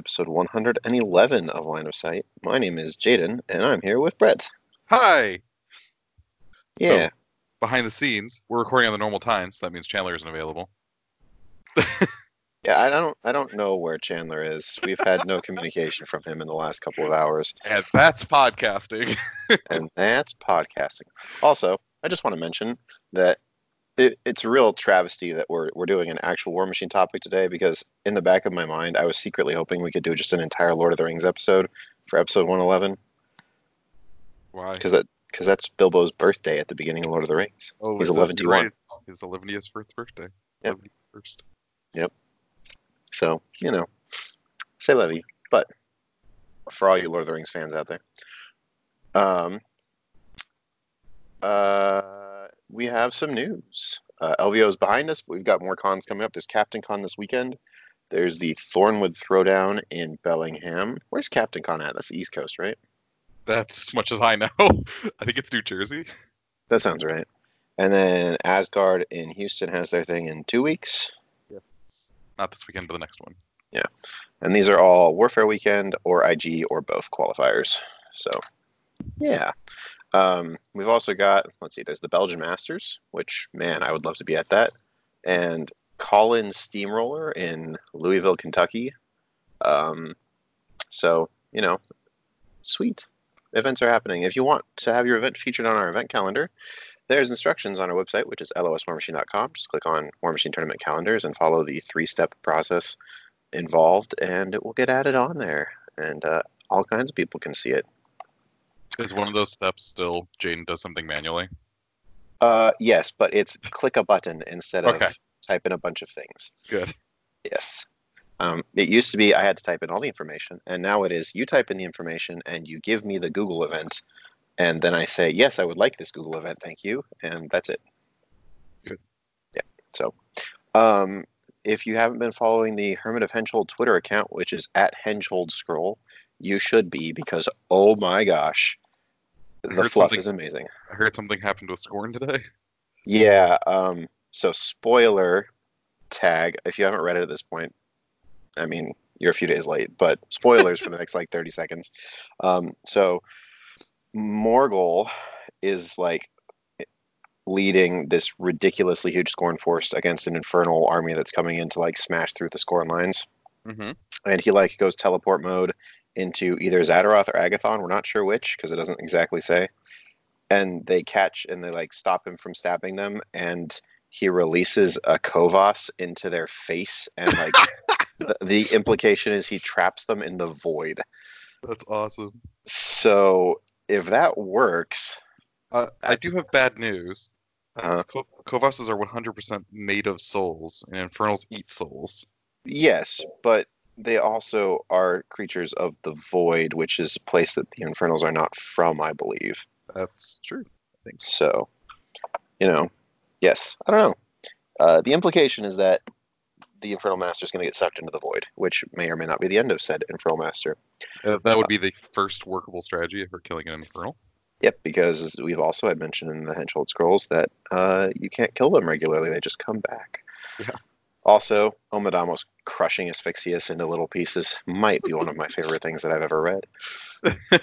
Episode 111 of Line of Sight. My name is Jaden, and I'm here with Brett. Hi. Yeah, So, behind the scenes, we're recording on the normal time, so that means Chandler isn't available. yeah. I don't, I don't know where Chandler is. We've had no communication from him in the last couple of hours, And that's podcasting. and that's podcasting. Also, I just want to mention that it, it's a real travesty that we're we're doing an actual War Machine topic today because in the back of my mind, I was secretly hoping we could do just an entire Lord of the Rings episode for episode 111 Why? because that because that's Bilbo's birthday at the beginning of Lord of the Rings. Oh, he's is that 11 to 1. His 11th first birthday. Yep. 11th. So, you know, say levy. But for all you Lord of the Rings fans out there, um, uh, we have some news. Uh, LVO is behind us, but we've got more cons coming up. There's Captain Con this weekend. There's the Thornwood Throwdown in Bellingham. Where's Captain Con at? That's the East Coast, right? That's as much as I know. I think it's New Jersey. That sounds right. And then Asgard in Houston has their thing in two weeks. Not this weekend, but the next one. Yeah. And these are all Warfare Weekend or IG or both qualifiers. So, yeah. Um, we've also got, let's see, there's the Belgian Masters, which, man, I would love to be at that. And Collins Steamroller in Louisville, Kentucky. Um, so, you know, sweet. Events are happening. If you want to have your event featured on our event calendar, there's instructions on our website, which is loswarmachine.com. Just click on War Machine Tournament Calendars and follow the three step process involved, and it will get added on there. And uh, all kinds of people can see it. Is one of those steps still Jane does something manually? Uh, yes, but it's click a button instead of Okay. type in a bunch of things. Good. Yes. Um, it used to be I had to type in all the information, and now it is you type in the information and you give me the Google event, and then I say, yes, I would like this Google event, thank you, and that's it. Good. Yeah. So, um, if you haven't been following the Hermit of Henchhold Twitter account, which is at Henchhold Scroll, you should be because oh my gosh, the fluff is amazing. I heard something happened with Skorne today. Yeah. Um, so spoiler tag. If you haven't read it at this point, I mean you're a few days late, but spoilers for the next like 30 seconds. Um, so Morghoul is like leading this ridiculously huge Skorne force against an infernal army that's coming in to like smash through the Skorne lines, Mm-hmm. and he like goes teleport mode into either Zaateroth or Agathon. We're not sure which because it doesn't exactly say. And they catch and they like stop him from stabbing them, and he releases a Kovas into their face, and like the, the implication is he traps them in the void. That's awesome. So if that works, Uh, I do have bad news. uh, Ko- Kovasses are 100% made of souls, and Infernals eat souls. yes, but they also are creatures of the void, which is a place that the Infernals are not from, I believe. That's true. I think so, you know, yes, I don't know. Uh, the implication is that the Infernal Master is going to get sucked into the void, which may or may not be the end of said Infernal Master. Uh, that would be the first workable strategy for killing an Infernal. Yep, because we've also had mentioned in the Henchhold Scrolls that uh, you can't kill them regularly; they just come back. Yeah. Also, Omodamos crushing Asphyxious into little pieces might be one of my favorite things that I've ever read.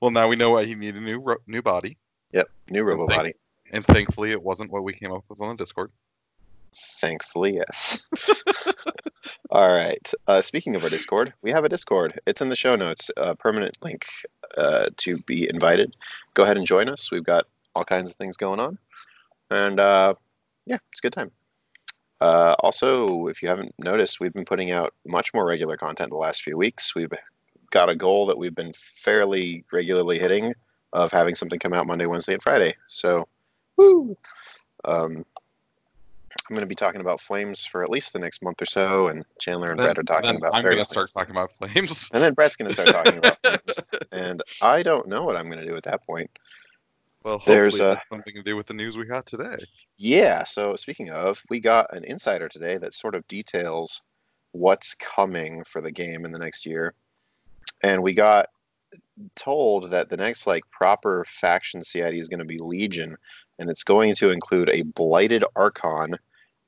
Well, now we know why he needed a new ro- new body, Yep, new Robo Thank- Body. and thankfully it wasn't what we came up with on the Discord. Thankfully, yes. All right. Uh, speaking of our Discord, we have a Discord. It's in the show notes. A permanent link uh, to be invited. Go ahead and join us. We've got all kinds of things going on, and uh, yeah, it's a good time. Uh, also, if you haven't noticed, we've been putting out much more regular content the last few weeks. We've got a goal that we've been fairly regularly hitting of having something come out Monday, Wednesday, and Friday. So, woo! Um, I'm going to be talking about flames for at least the next month or so, and Chandler and Then- Brett are talking then about I'm gonna start talking about flames. And then Brett's going to start talking about flames, and I don't know what I'm going to do at that point. Well, There's a- something to do with the news we got today. Yeah. So speaking of, we got an insider today that sort of details what's coming for the game in the next year, and we got told that the next like proper faction CID is going to be Legion, and it's going to include a blighted Archon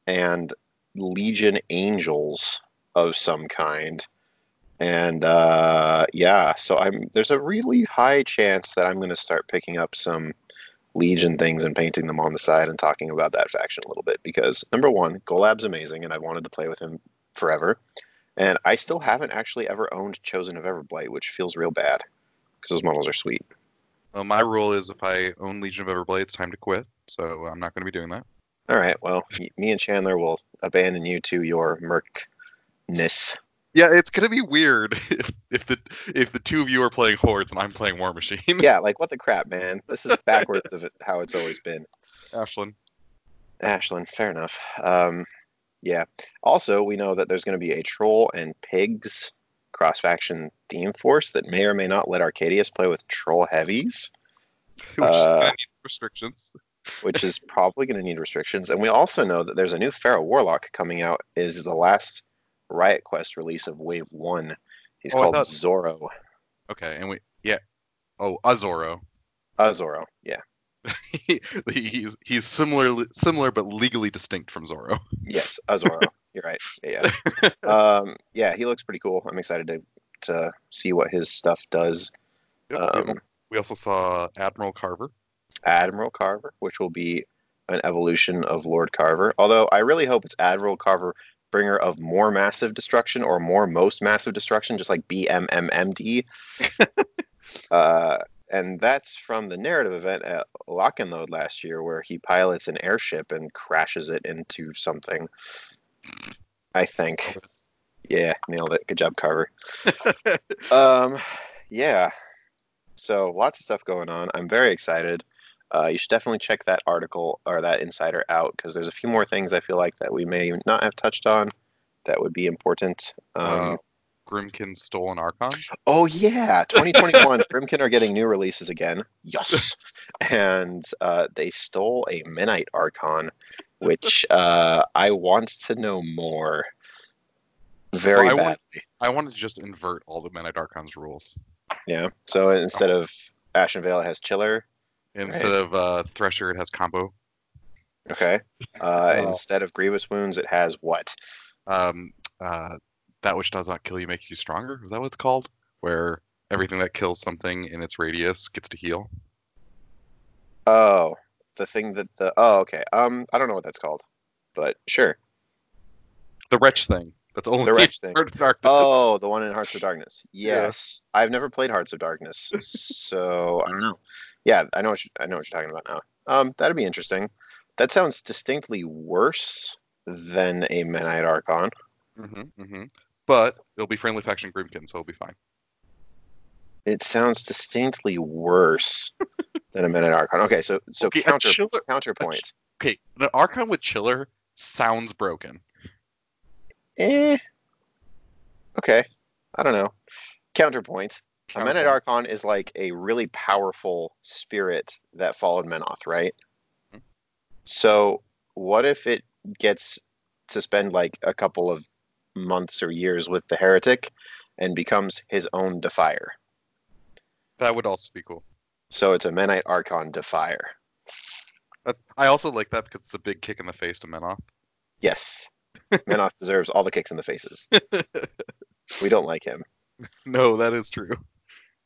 and Legion Angels of some kind. And uh, yeah, so I'm there's a really high chance that I'm going to start picking up some Legion things and painting them on the side and talking about that faction a little bit because number one, Golab's amazing and I wanted to play with him forever. And I still haven't actually ever owned Chosen of Everblight, which feels real bad because those models are sweet. Well, my rule is if I own Legion of Everblade, it's time to quit. So I'm not going to be doing that. All right, well, me and Chandler will abandon you to your mercness. Yeah, it's going to be weird if, if the if the two of you are playing Hordes and I'm playing War Machine. Yeah, like what the crap, man? This is backwards of how it's always been. Ashlynn. Ashlynn, fair enough. Um, yeah. Also, we know that there's going to be a troll and pigs cross faction theme force that may or may not let Arkadius play with troll heavies, Which is Uh, going to need restrictions. which is probably going to need restrictions. And we also know that there's a new Farrow Warlock coming out. Is the last Riot Quest release of Wave One? He's Oh, called thought- Zorro. Okay, and we yeah. Oh, Azoro. Zorro. Yeah. he's he's similar similar but legally distinct from Zoro. Yes, Azoro. You're right. Yeah. yeah. um, yeah, he looks pretty cool. I'm excited to to see what his stuff does. Yep, Um, we also saw Admiral Carver. Admiral Carver, which will be an evolution of Lord Carver. Although I really hope it's Admiral Carver, bringer of more massive destruction or more most massive destruction, just like BMMMD. uh, and that's from the narrative event at Lock and Load last year, where he pilots an airship and crashes it into something. I think. Yeah, nailed it. Good job, Carver. um, yeah. So lots of stuff going on. I'm very excited. Uh, you should definitely check that article or that insider out because there's a few more things I feel like that we may not have touched on that would be important. Um, uh, Grymkin's Stolen Archon. oh yeah, 2021 Grymkin are getting new releases again. Yes, and uh, they stole a Menite Archon, which uh, I want to know more. Very I badly. want- I wanted to just invert all the Menite Archon's rules. Yeah. So instead of Ashen Veil, it has Chiller. Instead of uh, Thresher, it has combo. Okay. Uh, Oh. Instead of Grievous Wounds, it has what? Um, uh, that which does not kill you makes you stronger. Is that what it's called? Where everything that kills something in its radius gets to heal. Oh, the thing that the. Oh, okay. Um, I don't know what that's called, but sure. The wretch thing. That's only The wretch thing. Heart of Darkness. Oh, the one in Hearts of Darkness. Yeah. Yes, I've never played Hearts of Darkness, so I don't know. Yeah, I know what you, I know what you're talking about now. Um, that'd be interesting. That sounds distinctly worse than a Menite Archon. hmm hmm But it'll be friendly faction Grymkin, so it'll be fine. It sounds distinctly worse than a Menite Archon. Okay, so so Okay, counter chiller- counterpoint. Okay, the Archon with Chiller sounds broken. Eh. Okay. I don't know. Counterpoint. A Menite Counterpoint. Archon is like a really powerful spirit that followed Menoth, right? Mhm. So what if it gets to spend like a couple of months or years with the heretic and becomes his own defier? That would also be cool. So it's a Menite Archon defier. I also like that because it's a big kick in the face to Menoth. Yes. Menoth deserves all the kicks in the faces. We don't like him. no, that is true.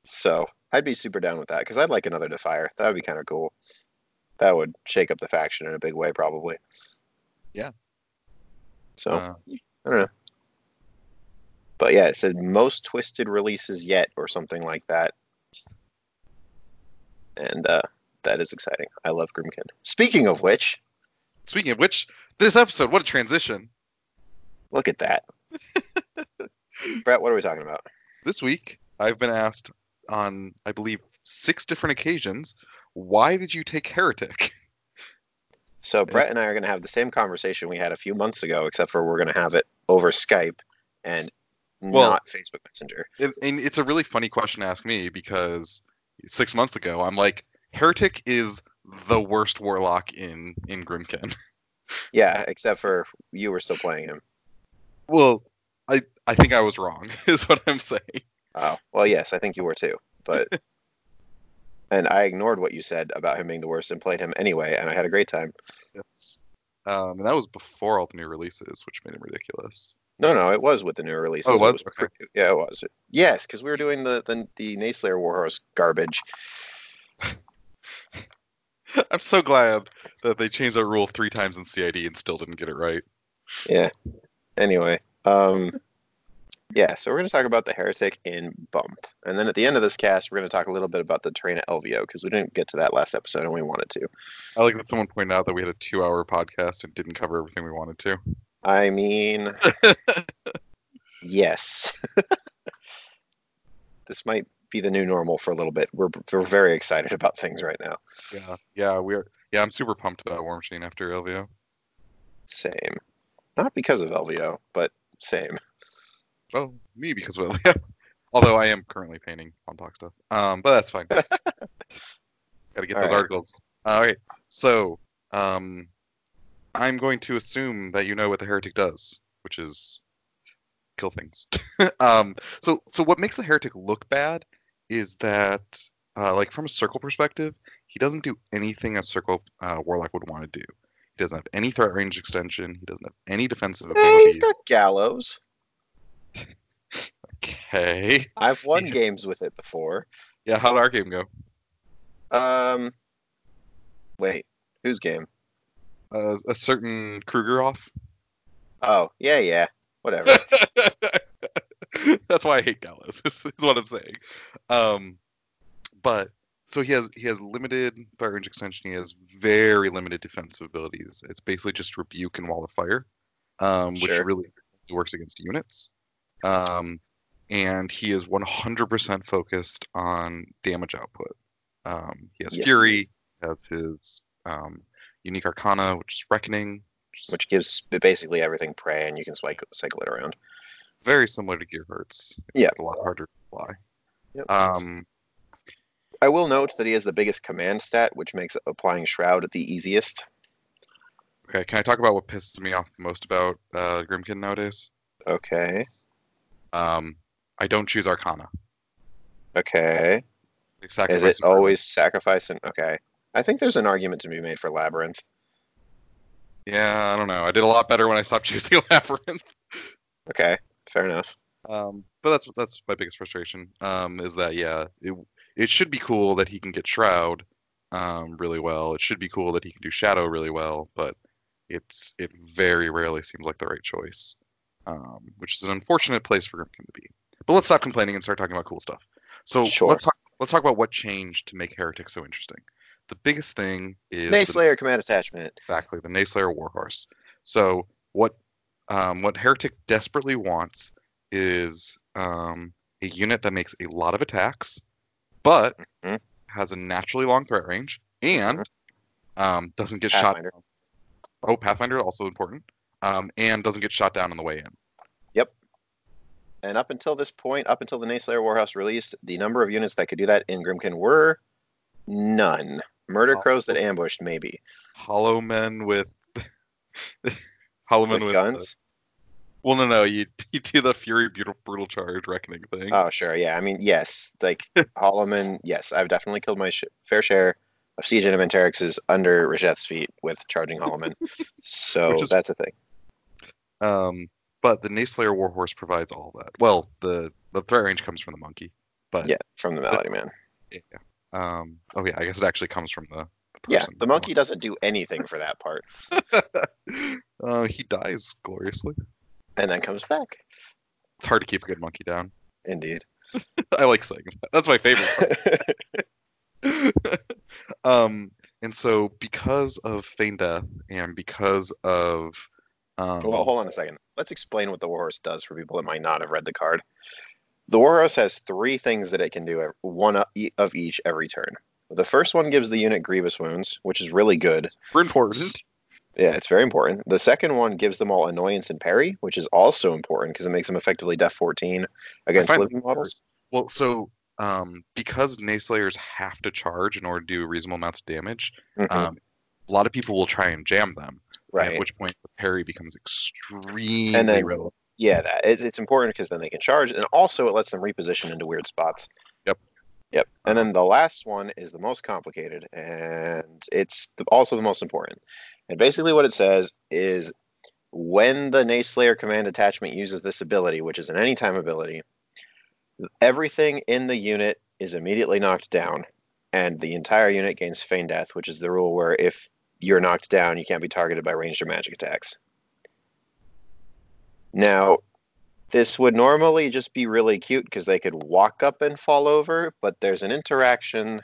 So I'd be super down with that because I'd like another Defier. That would be kind of cool. That would shake up the faction in a big way, probably. Yeah. So Uh, I don't know. But yeah, it said most twisted releases yet, or something like that. And uh, that is exciting. I love Grymkin. Speaking of which, speaking of which, this episode, what a transition. look at that. Brett, what are we talking about? This week, I've been asked on, I believe, six different occasions, why did you take Heretic? So Brett and I are going to have the same conversation we had a few months ago, except for we're going to have it over Skype and Well- not Facebook Messenger. It, and it's a really funny question to ask me because six months ago, I'm like, Heretic is the worst warlock in in Grymkin. Yeah, except for you were still playing him. well, I I think I was wrong, is what I'm saying. Oh, well, yes, I think you were too. But and I ignored what you said about him being the worst and played him anyway, and I had a great time. Yes. Um, and that was before all the new releases, which made him ridiculous. No, no, it was with the new releases. Oh, it was? pre- yeah, it was. Yes, because we were doing the the the Nayslayer Warhorse garbage. I'm so glad that they changed that rule three times in CID and still didn't get it right. Yeah. Anyway, um, yeah. So we're going to talk about the heretic in Bump, and then at the end of this cast, we're going to talk a little bit about the train at LVO because we didn't get to that last episode and we wanted to. I like that someone pointed out that we had a two-hour podcast and didn't cover everything we wanted to. I mean, yes. this might be the new normal for a little bit. We're we're very excited about things right now. Yeah, yeah, we're yeah. I'm super pumped about War Machine after LVO. Same. Not because of LVO, but same. Well, me because of LVO. Although I am currently painting on talk stuff. Um, but that's fine. Got to get All those right. articles. All right. So, um, I'm going to assume that you know what the heretic does, which is kill things. um, so, so what makes the heretic look bad is that, uh, like from a circle perspective, he doesn't do anything a circle uh, warlock would want to do. He doesn't have any threat range extension. He doesn't have any defensive Eh, he's got Gallows. Okay. I've won games with it before. Yeah. How did our game go? Um, wait, whose game? Uh, a certain Kruger off. Oh, yeah, yeah, whatever. That's why I hate Gallows. Is, is what I'm saying. Um, but so he has he has limited fire range extension. He has very limited defensive abilities. It's basically just rebuke and wall of fire, um, which Sure. really works against units. Um, and he is 100% focused on damage output. Um, he has Yes. fury. Has his um, unique arcana, which is reckoning, which Which gives basically everything prey, and you can cycle, cycle it around. very similar to Gearhearts. Yeah. a lot harder to fly. Yep. Um, I will note that he has the biggest command stat, which makes applying Shroud the easiest. okay, can I talk about what pisses me off the most about uh, Grymkin nowadays? Okay, Um, I don't choose Arcana. okay. Is it always sacrificing? Okay. I think there's an argument to be made for Labyrinth. Yeah, I don't know. I did a lot better when I stopped choosing Labyrinth. Okay, fair enough. Um, but that's that's my biggest frustration. Um, is that yeah, it it should be cool that he can get Shroud, um, really well. It should be cool that he can do Shadow really well, but it's it very rarely seems like the right choice, um, which is an unfortunate place for Grymkin to be. But let's stop complaining and start talking about cool stuff. So Sure. let's talk let's talk about what changed to make Heretic so interesting. The biggest thing is the- Nayslayer command attachment. Exactly, the Nayslayer Warhorse. So what um, what Heretic desperately wants is um, a unit that makes a lot of attacks, but Mhm. has a naturally long threat range and um, doesn't get Pathfinder. shot. Oh, Pathfinder also important. Um, and doesn't get shot down on the way in. Yep. And up until this point, up until the Nayslayer Warhouse released, the number of units that could do that in Grymkin were none. Murder crows that ambushed, maybe. Hollow men with Hollow men With with, guns? well, no, no, you you do the Fury Brutal, brutal Charge Reckoning thing. Oh, sure. Yeah. I mean, yes. Like, Holloman, yes. I've definitely killed my sh- fair share of Siege of Animanterixes under Rachette's feet with charging Holloman. So is- that's a thing. Um, but the Nayslayer Warhorse provides all that. Well, the the threat range comes from the monkey, but Yeah, from the Malady Man. yeah. Um, oh yeah, I guess it actually comes from the. the Yeah, the monkey doesn't do anything for that part uh, he dies gloriously. and then comes back. It's hard to keep a good monkey down. Indeed. I like saying that. That's my favorite. um, and so because of feign death and because of um, well, hold on a second. Let's explain what the Warhorse does for people that might not have read the card. The Warhorse has three things that it can do, ev- one of e- each every turn. The first one gives the unit grievous wounds, which is really good. super important. Yeah, it's very important. The second one gives them all annoyance and parry, which is also important because it makes them effectively def 14 against living models. Well, so um, because Nayslayers have to charge in order to do reasonable amounts of damage, Mhm. um, a lot of people will try and jam them. Right. At which point the parry becomes extremely And then- relevant. Yeah, that it's, it's important because then they can charge, and also it lets them reposition into weird spots. Yep. Yep. And then the last one is the most complicated, and it's the, also the most important. And basically, what it says is when the Nayslayer command attachment uses this ability, which is an anytime ability, everything in the unit is immediately knocked down, and the entire unit gains feign death, which is the rule where if you're knocked down, you can't be targeted by ranged or magic attacks. Now, this would normally just be really cute because they could walk up and fall over, but there's an interaction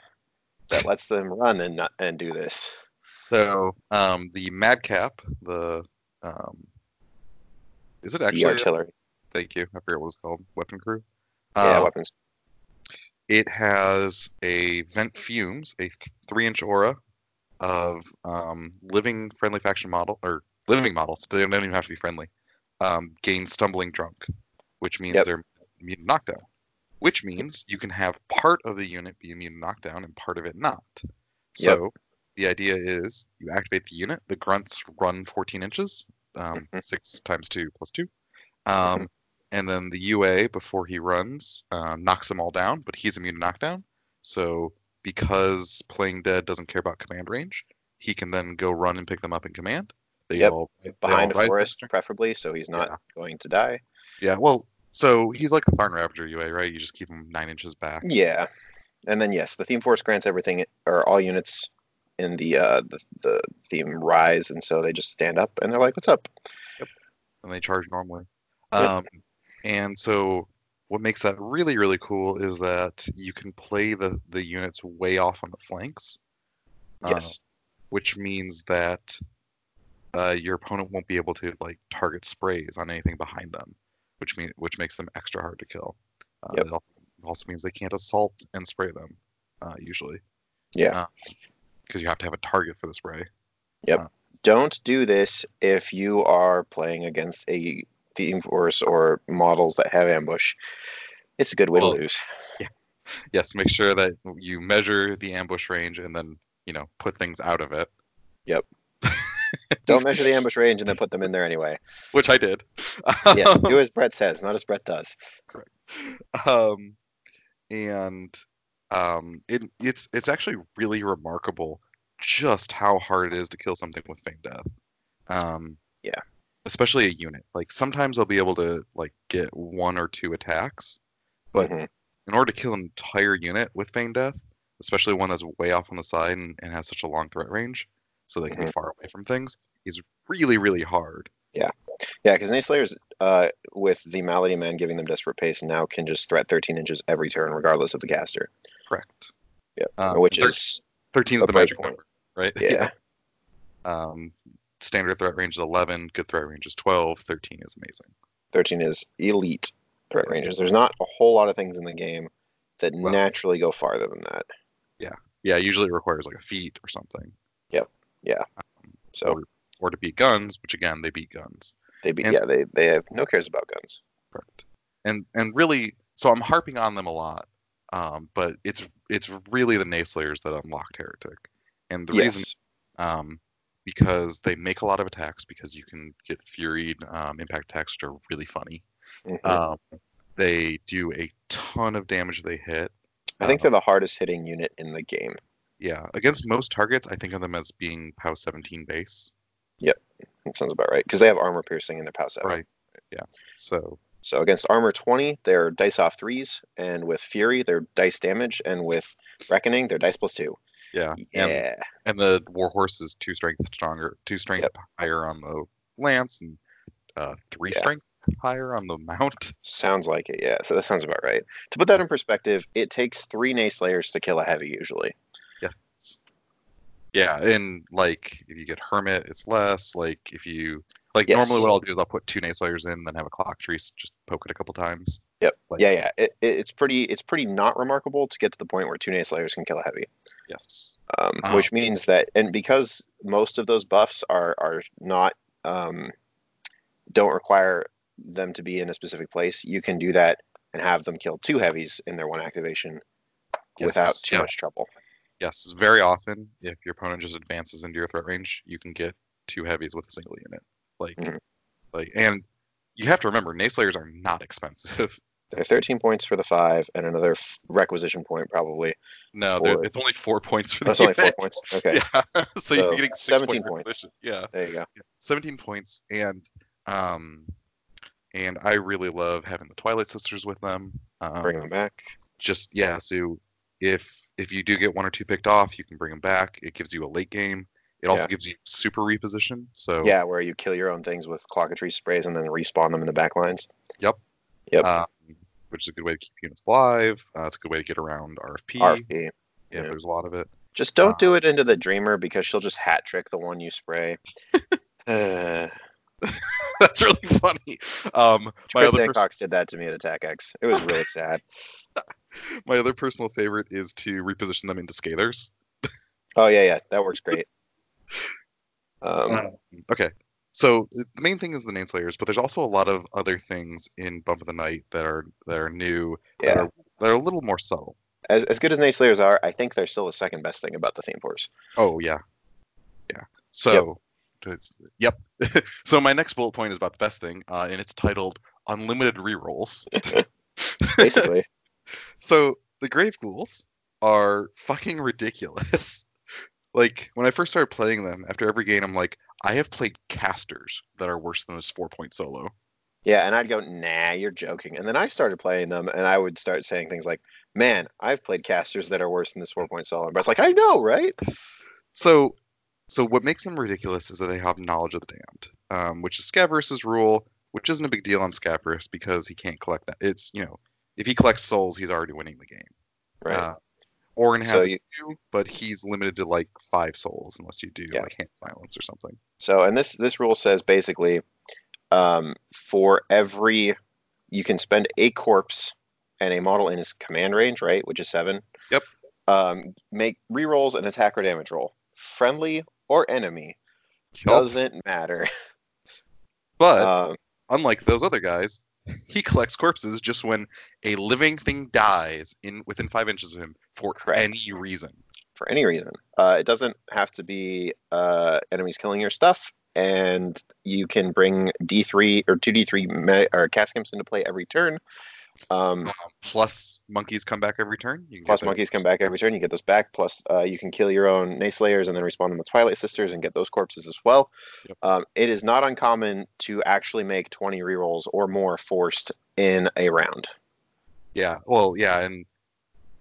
that lets them run and not, and do this. So um, the Madcap, the um, is it The actually? artillery, Thank you. I forget what it's called. Weapon crew. yeah, Um, weapons. It has a vent fumes, a th- three-inch aura of um, living friendly faction model or living models. They don't even have to be friendly. Um, gain stumbling drunk, which means Yep. they're immune to knockdown. Which means you can have part of the unit be immune to knockdown and part of it not. Yep. So the idea is you activate the unit. The grunts run 14 inches, um, Mhm. six times two plus two. Um, and then the UA before he runs uh, knocks them all down, but he's immune to knockdown. So because playing dead doesn't care about command range, he can then go run and pick them up in command. They Yep. all they Behind all a forest, preferably, so he's not Yeah. going to die. Yeah, well, so he's like the Tharn Ravager UA, right? You just keep him nine inches back. Yeah, and then yes, the theme force grants everything or all units in the uh, the, the theme rise, and so they just stand up and they're like, "What's up?" Yep. and they charge normally. Yep. Um, and so what makes that really really cool is that you can play the the units way off on the flanks. uh, Yes. which means that uh, your opponent won't be able to like target sprays on anything behind them, which mean which makes them extra hard to kill. Uh, Yep. It also means they can't assault and spray them uh, usually. Yeah. because you have to have a target for the spray. Yep. Don't do this if you are playing against a theme force or models that have ambush. It's a good way Well, to lose. Yeah. Yes, make sure that you measure the ambush range and then you know put things out of it, Yep. Don't measure the ambush range and then put them in there anyway. which I did. Yes, do as Brett says, not as Brett does. Correct. um, and um, it, it's it's actually really remarkable just how hard it is to kill something with feign death. Um, Yeah. Especially a unit. Like sometimes I'll be able to like get one or two attacks, but Mhm. in order to kill an entire unit with feign death, especially one that's way off on the side and, and has such a long threat range, so they can be Mhm. far away from things, is really really hard. Yeah, yeah, because Nayslayers, uh, with the Malady Man giving them desperate pace, now can just threat 13 inches every turn, regardless of the caster. Correct. Yeah, Um, Which thir- is 13 is the magic number, right? yeah, Um, standard threat range is 11, good threat range is 12, 13 is amazing. 13 is elite threat ranges. There's not a whole lot of things in the game that Well- naturally go farther than that. Yeah, Yeah, usually it requires like a feat or something. Yep. Yeah. Um, so or, or to beat guns, which again, they beat guns. they beat and- yeah they they have no cares about guns. Correct. And and really, so I'm harping on them a lot, um, but it's it's really the Nayslayers that unlocked Heretic, and the reason um, because they make a lot of attacks because you can get furied um, impact attacks which are really funny. Mhm. Um, they do a ton of damage they hit. I think they're the hardest hitting unit in the game. Yeah, against most targets, I think of them as being POW 17 base. Yep, that sounds about right because they have armor piercing in their POW 7. Right. Yeah. So So against armor 20, they're dice off threes, and with fury, they're dice damage, and with reckoning, they're dice plus two. Yeah, and Yeah, and the warhorse is two strength stronger, two strength higher on the lance, and uh, three Yeah. strength higher on the mount. sounds like it. Yeah, so that sounds about right. To put that in perspective, it takes three Nayslayers to kill a heavy usually. Yeah, Yeah, and like if you get hermit, it's less. Like if you like Yes. normally, what I'll do is I'll put two Nayslayers in, then have a clock tree, just poke it a couple times. Yep. Like- yeah, yeah. It, it, it's pretty. It's pretty not remarkable to get to the point where two Nayslayers can kill a heavy. Yes. um, which means that, and because most of those buffs are are not um, don't require them to be in a specific place, you can do that and have them kill two heavies in their one activation without too yeah. much trouble. Yes, very often if your opponent just advances into your threat range, you can get two heavies with a single unit. Like, Mhm. like, and you have to remember, Nayslayers are not expensive. They're 13 points for the five, and another f- requisition point probably. No, it's only four points for the That's only four points. Okay, Yeah, so, you're getting 17 point points. Yeah, there you go. 17 points, and um, and I really love having the Twilight Sisters with them. Um, Bring them back. just yeah so if if you do get one or two picked off you can bring them back it gives you a late game it also Yeah. gives you super reposition so Yeah, where you kill your own things with clocketry sprays and then respawn them in the back lines. Yep. um, which is a good way to keep units alive uh, it's a good way to get around rfp, RFP. yeah, yeah. there's a lot of it Just don't Uh, do it into the Dreamer because she'll just hat trick the one you spray. uh, that's really funny um my Chris other, per- Dancox did that to me at Attack X. It was really sad. my other personal favorite is to reposition them into scalers Oh yeah, yeah, that works great. Um, okay so the main thing is the Nayslayers but there's also a lot of other things in bump of the night that are that are new that yeah, are that are a little more subtle as as good as Nay Slayers are, I think they're still the second best thing about the theme force. Oh yeah, yeah. So, it's- yep. so my next bullet point is about the best thing, uh, and it's titled "Unlimited Rerolls." Basically, so the Grave Ghouls are fucking ridiculous. like when I first started playing them, after every game, I'm like, I have played casters that are worse than this four point solo. yeah, and I'd go, nah, you're joking. And then I started playing them, and I would start saying things like, man, I've played casters that are worse than this four point solo. But it's like, I know, right? So, so what makes them ridiculous is that they have knowledge of the damned, um, which is Scaverous' rule, which isn't a big deal on Scaverous because he can't collect that. It's you know, if he collects souls, he's already winning the game. Right. Uh, Orin has So a you- few, but he's limited to like five souls unless you do Yeah. like hand violence or something. So, and this this rule says basically, um, for every, you can spend a corpse and a model in his command range, right, which is seven. Yep. Um, make rerolls an attack or damage roll, friendly or enemy, Yup. doesn't matter. But um, unlike those other guys, he collects corpses just when a living thing dies in within five inches of him for Correct. any reason. for any reason, uh, it doesn't have to be uh, enemies killing your stuff, and you can bring D three or two D three or cask imps into play every turn. Um, plus, monkeys come back every turn. You Plus, monkeys come back every turn. You get those back. Plus, uh, you can kill your own Nayslayers and then respawn them with Twilight Sisters and get those corpses as well. Yep. Um, it is not uncommon to actually make 20 rerolls or more forced in a round. Yeah. Well, yeah, and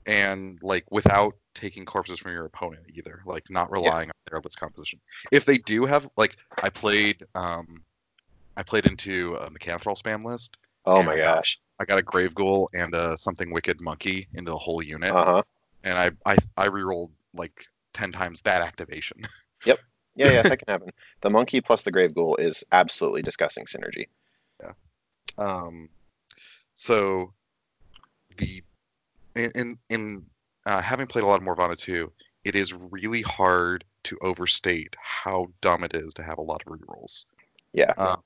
and like without taking corpses from your opponent either, like not relying on their list composition. If they do have like I played um I played into a Mechanithrall spam list. Oh my gosh. I got a Grave Ghoul and a something wicked monkey into the whole unit. Uh huh. and I I I rerolled like ten times that activation. Yep. Yeah, yeah, that can happen. The monkey plus the Grave Ghoul is absolutely disgusting synergy. Yeah. Um, so the in in, in uh, having played a lot of Morvahna 2, it is really hard to overstate how dumb it is to have a lot of rerolls. Yeah. Um,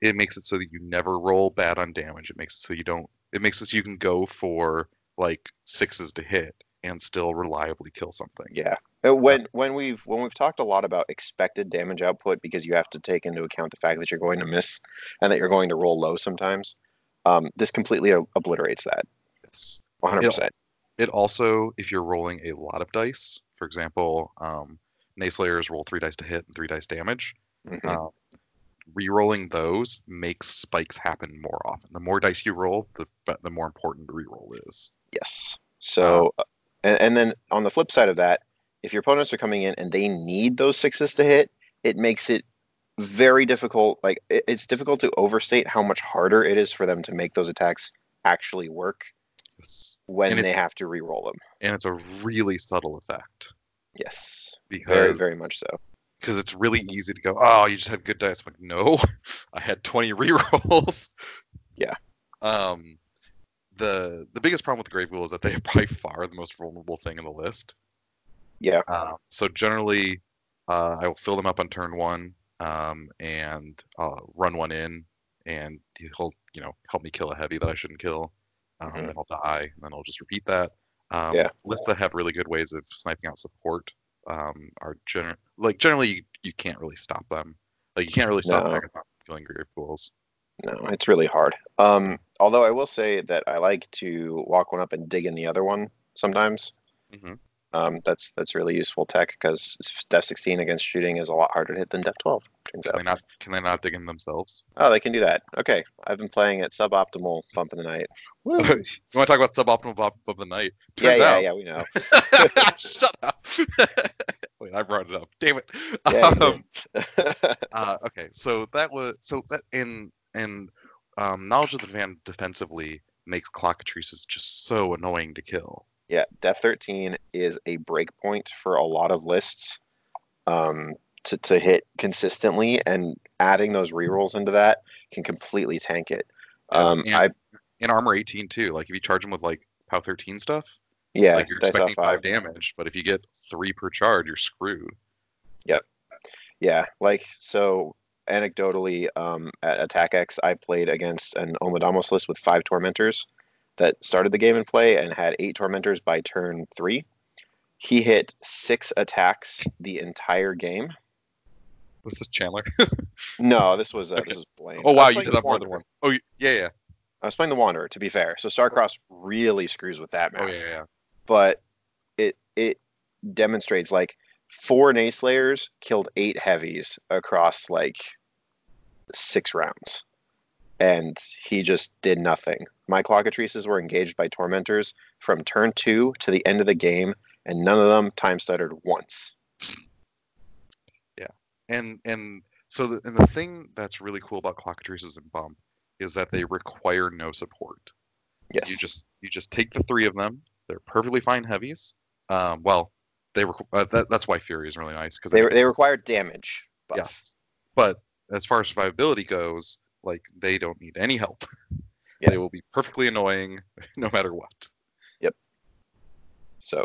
it makes it so that you never roll bad on damage. It makes it so you don't. It makes it so you can go for like sixes to hit and still reliably kill something. Yeah. Uh, When when we've when we've talked a lot about expected damage output because you have to take into account the fact that you're going to miss and that you're going to roll low sometimes, um, this completely obliterates that. Yes. 100. percent It also, if you're rolling a lot of dice, for example, um, Nayslayers roll three dice to hit and three dice damage. Mhm. Um, rerolling those makes spikes happen more often. The more dice you roll, the the more important the reroll is. Yes. So, uh, and, and then on the flip side of that, if your opponents are coming in and they need those sixes to hit, it makes it very difficult. Like it, it's difficult to overstate how much harder it is for them to make those attacks actually work Yes. when And they have to re-roll them. And it's a really subtle effect Yes. Very, very much so. Because it's really easy to go, oh, you just had good dice. I'm like, no, I had 20 rerolls. Yeah. Um, the the biggest problem with the Grave Ghoul is that they are by far the most vulnerable thing in the list. Yeah. Um, so generally, uh, I will fill them up on turn one, um, and uh, run one in, and he'll you know help me kill a heavy that I shouldn't kill. Um, Mhm. Then I'll die, and then I'll just repeat that. Um, Yeah. Lists that have really good ways of sniping out support um, are gener- like generally you, you can't really stop them. Like you can't really stop No. Agathon from killing grave ghouls. No, it's really hard. Um, although I will say that I like to walk one up and dig in the other one sometimes. Mhm. Um, that's that's really useful tech because Def 16 against shooting is a lot harder to hit than Def 12. Turns Can out. they not? Can they not dig in themselves? Oh, they can do that. Okay, I've been playing at suboptimal bump in the night. You want to talk about suboptimal bop of the night? yeah, Turns yeah, out, yeah. We know. Shut up. Wait, I brought it up. Damn it. Yeah, Um, uh, okay, so that was so that in in um, knowledge of the van defensively makes clockatrices just so annoying to kill. yeah, Def 13 is a breakpoint for a lot of lists um, to to hit consistently, and adding those rerolls into that can completely tank it. Yeah, Um, and- I In armor 18 too, like if you charge them with like POW 13 stuff, yeah, like you're expecting five five. damage, but if you get three per charge, you're screwed. Yep. Yeah, like so. Anecdotally, um, at Attack X, I played against an Omodamos list with five tormentors that started the game in play and had eight tormentors by turn three. He hit six attacks the entire game. This is Chandler. No, this was uh, Okay. this was Blaine. oh wow, you did have more than one. Oh yeah, yeah. I was playing the Wanderer, to be fair. So Starcross really screws with that oh, map. Oh yeah, yeah. But it it demonstrates like four Nayslayers killed eight heavies across like six rounds. And he just did nothing. My Clockatrices were engaged by Tormentors from turn two to the end of the game, and none of them time stuttered once. Yeah. And and so the, and the thing that's really cool about clockatrices and bump is that they require no support Yes. you just you just take the three of them they're perfectly fine heavies um well they were uh, that, that's why fury is really nice because they, they require damage. Buff. yes but as far as survivability goes like they don't need any help Yeah. they will be perfectly annoying no matter what Yep. So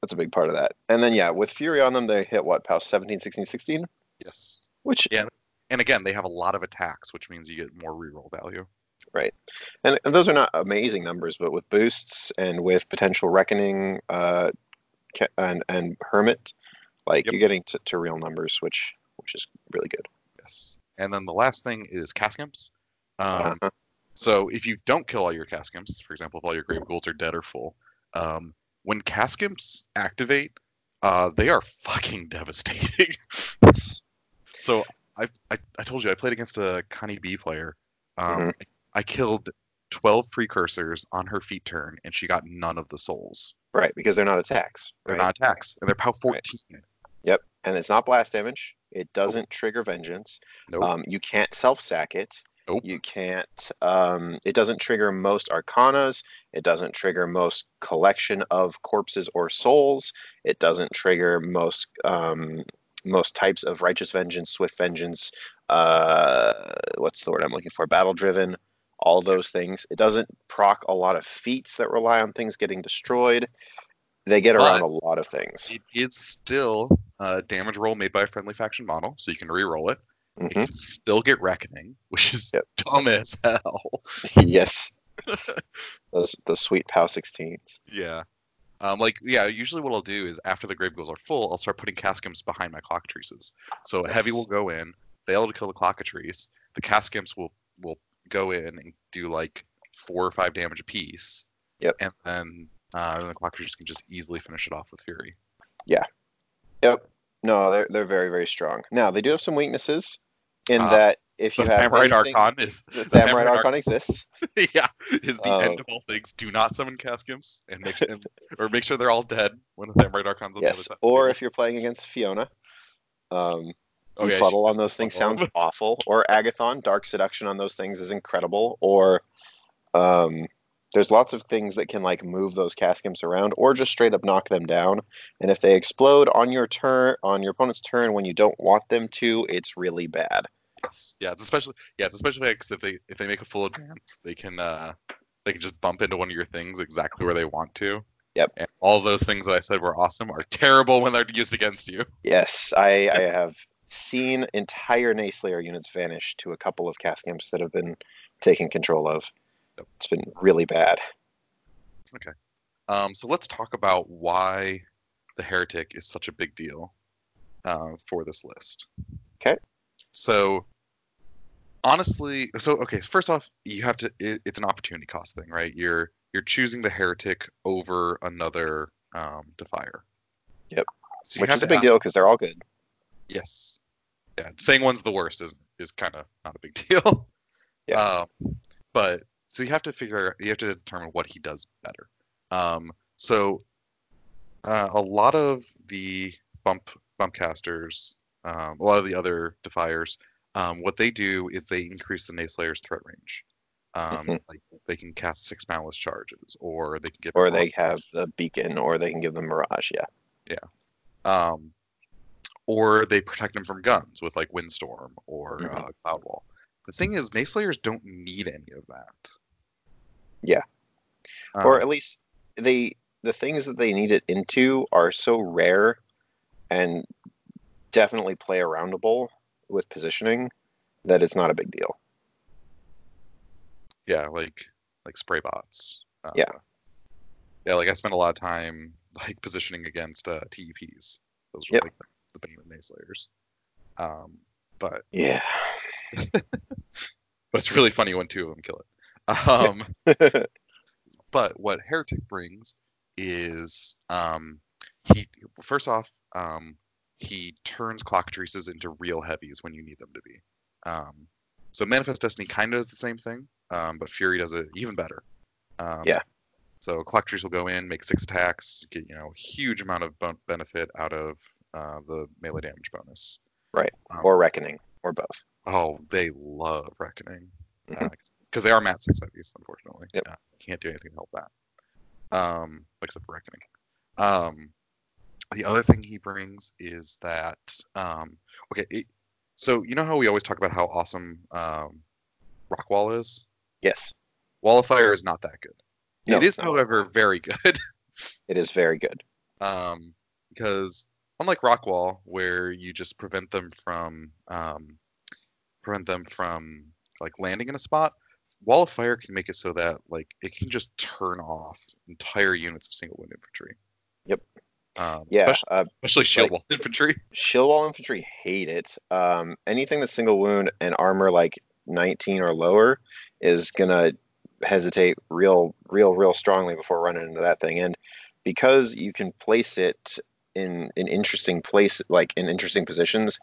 that's a big part of that. And then, yeah, with Fury on them, they hit what, POW 17, 16, 16? yes Which, Yeah. And again they have a lot of attacks which means you get more reroll value Right, and, and those are not amazing numbers, but with boosts and with potential Reckoning uh, and, and Hermit, like Yep. you're getting to, to real numbers, which which is really good. yes and then the last thing is caskimps um, Uh-huh. So if you don't kill all your Caskimps, for example, if all your Grave Ghouls are dead or full, um, when Caskimps activate, uh, they are fucking devastating. Yes. so I, I I told you I played against a Connie B player. Um, Mhm. I killed twelve precursors on her feet turn, and she got none of the souls. Right, because they're not attacks. They're right? not attacks, and they're POW fourteen. Yep, and it's not blast damage. It doesn't trigger vengeance. Nope. Um, you can't self sack it. Nope. You can't. Um, it doesn't trigger most arcanas. It doesn't trigger most collection of corpses or souls. It doesn't trigger most um, most types of righteous vengeance, swift vengeance. Uh, what's the word I'm looking for? Battle driven. All those things. It doesn't proc a lot of feats that rely on things getting destroyed. They get around a lot of things. It is still a damage roll made by a friendly faction model, so you can re-roll it. It Mhm. can still get reckoning, which is Yep. dumb as hell. yes. those those sweet POW 16s. Yeah. Um, like yeah, usually what I'll do is after the grave ghouls are full, I'll start putting caskimps behind my clockatrices. So a heavy will go in, fail to kill the clockatrice. The caskimps will will go in and do like four or five damage apiece. Yep. And then uh, then the clockatrice can just easily finish it off with fury. Yeah. Yep. No, they're they're very very strong. Now they do have some weaknesses in Uh, that if you have anything- Archon is the Thamarite Archon exists. yeah is the Uh, end of all things. Do not summon caskimps and make and, or make sure they're all dead when the Thamarite Archon's on the other Yes. side. Or if you're playing against Fiona, um, Oh, yeah, Befuddle on those things sounds awful. Or Agathon, Dark Seduction on those things is incredible. Or um, there's lots of things that can like move those Caskimps around, or just straight up knock them down. And if they explode on your turn, on your opponent's turn when you don't want them to, it's really bad. Yes. Yeah, it's especially yeah, it's especially because if they if they make a full advance, they can uh they can just bump into one of your things exactly where they want to. Yep. And all those things that I said were awesome are terrible when they're used against you. Yes, I, I have seen entire Nayslayer units vanish to a couple of cask imps that have been taken control of. Yep. It's been really bad. Okay. Um, so let's talk about why the heretic is such a big deal uh, for this list. Okay. So honestly, so okay. First off, you have to. It, it's an opportunity cost thing, right? You're you're choosing the heretic over another um, defier. Yep. So Which is a big deal because they're all good. Yes. Yeah. Saying one's the worst is is kind of not a big deal. Yeah. Um, but so you have to figure you have to determine what he does better. Um, so uh, a lot of the bump bump casters, um, a lot of the other defiers, um, what they do is they increase the Nayslayer's threat range. Um, Mhm. Like they can cast six malice charges, or they can get Or they have the beacon, or they can give them Mirage. Yeah. Yeah. Um, or they protect them from guns with like windstorm or Mhm. uh, cloud wall. The thing is, Nayslayers don't need any of that. Yeah. or Um, at least they the things that they need it into are so rare and definitely play aroundable with positioning that it's not a big deal. yeah, like like spray bots. Uh, Yeah. yeah. Like I spent a lot of time like positioning against uh, TEPs. Those were Yep. like the, bane of Nayslayers. Um, but Yeah. but it's really funny when two of them kill it. Um, but what heretic brings is um he first off um he turns clockatrices into real heavies when you need them to be um so manifest destiny kind of does the same thing um but fury does it even better um Yeah. so clockatrice will go in make six attacks get you know huge amount of benefit out of uh, the melee damage bonus Right. um, or reckoning, or both. oh they love reckoning because they are mat six heavies unfortunately Yep. Uh, can't do anything to help that um, except for reckoning. The other thing he brings is that um, okay, it, so you know how we always talk about how awesome um, Rockwall is. Yes, Wall of Fire is not that good. No, it is, however, very good it is very good. um, because unlike Rockwall, where you just prevent them from um, prevent them from like landing in a spot, Wall of Fire can make it so that like it can just turn off entire units of single wind infantry. Um, Yeah, especially, uh, especially shield like- wall infantry. shield wall infantry hate it. Um, anything that's single wound and armor like 19 or lower is gonna hesitate real, real, real strongly before running into that thing. And because you can place it in an interesting place, like in interesting positions,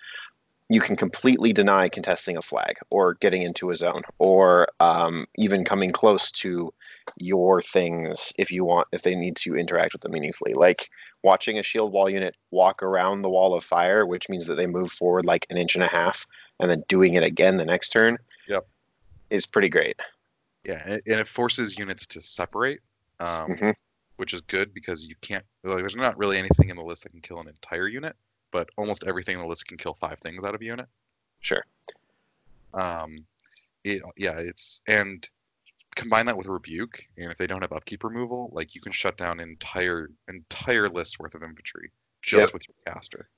you can completely deny contesting a flag or getting into a zone or um, even coming close to your things if you want if they need to interact with them meaningfully like watching a shield wall unit walk around the wall of fire which means that they move forward like an inch and a half and then doing it again the next turn Yep. is pretty great Yeah, and it, and it forces units to separate, um, Mhm. which is good because you can't. Like, there's not really anything in the list that can kill an entire unit, but almost everything in the list can kill five things out of a unit. sure Um, it, yeah, it's and combine that with rebuke, and if they don't have upkeep removal, like you can shut down entire entire list worth of infantry just Yep. with your caster.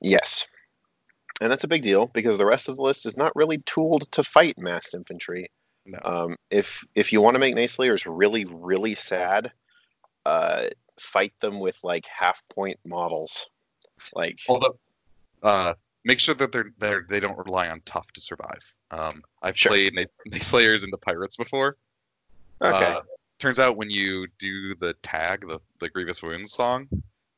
yes and that's a big deal because the rest of the list is not really tooled to fight massed infantry No. Um, if if you want to make Nayslayers really really sad, uh, fight them with like half point models. Like Although, uh, make sure that they're they're they don't rely on tough to survive. Um, I've Sure. played Na- Nayslayers into pirates before. okay, Uh, turns out when you do the tag, the, the Grievous Wounds song,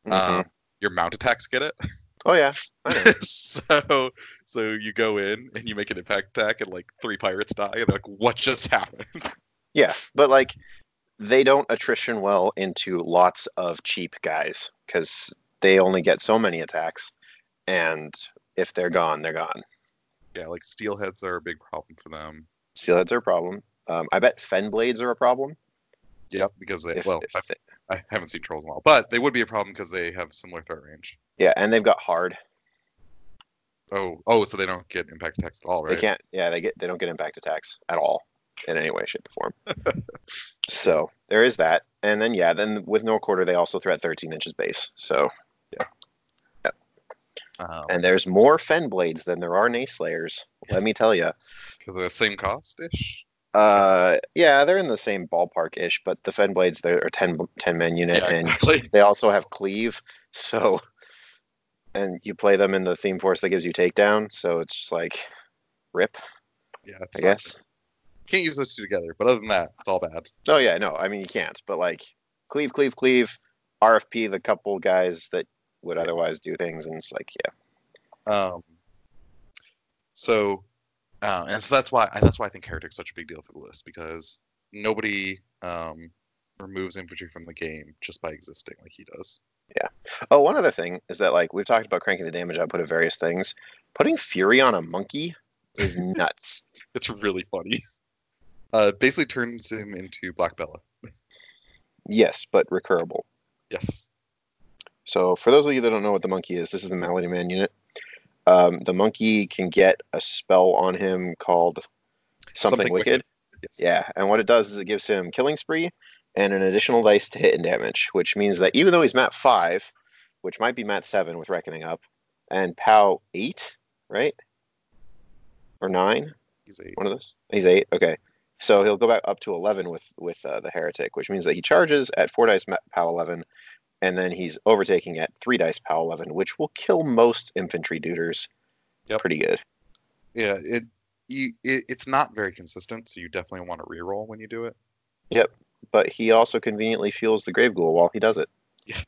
Mhm. um, your mount attacks get it. oh yeah, so so you go in and you make an impact attack and like three pirates die and they're like, what just happened? yeah, but like they don't attrition well into lots of cheap guys because they only get so many attacks, and if they're gone, they're gone. yeah, like steelheads are a big problem for them. Steelheads are a problem. Um, I bet fen blades are a problem. Yep, because they If, well, if I, they- I haven't seen trolls in a while, but they would be a problem because they have similar threat range. yeah, and they've got hard. Oh, oh, so they don't get impact attacks at all, right? They can't. Yeah, they get. They don't get impact attacks at all in any way, shape, or form. so there is that, and then yeah, then with no quarter they also threat 13 inches base. So yeah, Um, and there's more fen blades than there are Nayslayers. Let me tell you. the same cost ish. Uh, yeah, they're in the same ballpark ish, but the fen blades they're a 10, 10 man unit, Yeah, and exactly. they also have cleave. So, and you play them in the theme force that gives you takedown. So it's just like rip, Yeah, I guess. good. Can't use those two together, but other than that, it's all bad. Oh yeah, no, I mean you can't, but like cleave, cleave, cleave, RFP, the couple guys that would otherwise do things, and it's like yeah, Um, so, uh, and so that's why that's why I think Heretic's such a big deal for the list because nobody um, removes infantry from the game just by existing like he does. Yeah. Oh, one other thing is that like we've talked about cranking the damage output of various things. Putting Fury on a monkey is nuts. It's really funny. Uh, basically turns him into Black Bella. yes, but recurable. Yes. So for those of you that don't know what the monkey is, this is the Malady Man unit. Um, the monkey can get a spell on him called something, wicked. Yes. Yeah, and what it does is it gives him killing spree and an additional dice to hit and damage, which means that even though he's mat five, which might be mat seven with reckoning up, and POW eight, right? Or nine? He's 8. One of those. He's eight. Okay, so he'll go back up to eleven with with uh, the heretic, which means that he charges at four dice POW eleven, and then he's overtaking at three dice POW eleven, which will kill most infantry duders. Yep. Pretty good. yeah. It, you, it it's not very consistent, so you definitely want to reroll when you do it. Yep, but he also conveniently fuels the grave ghoul while he does it. Yeah.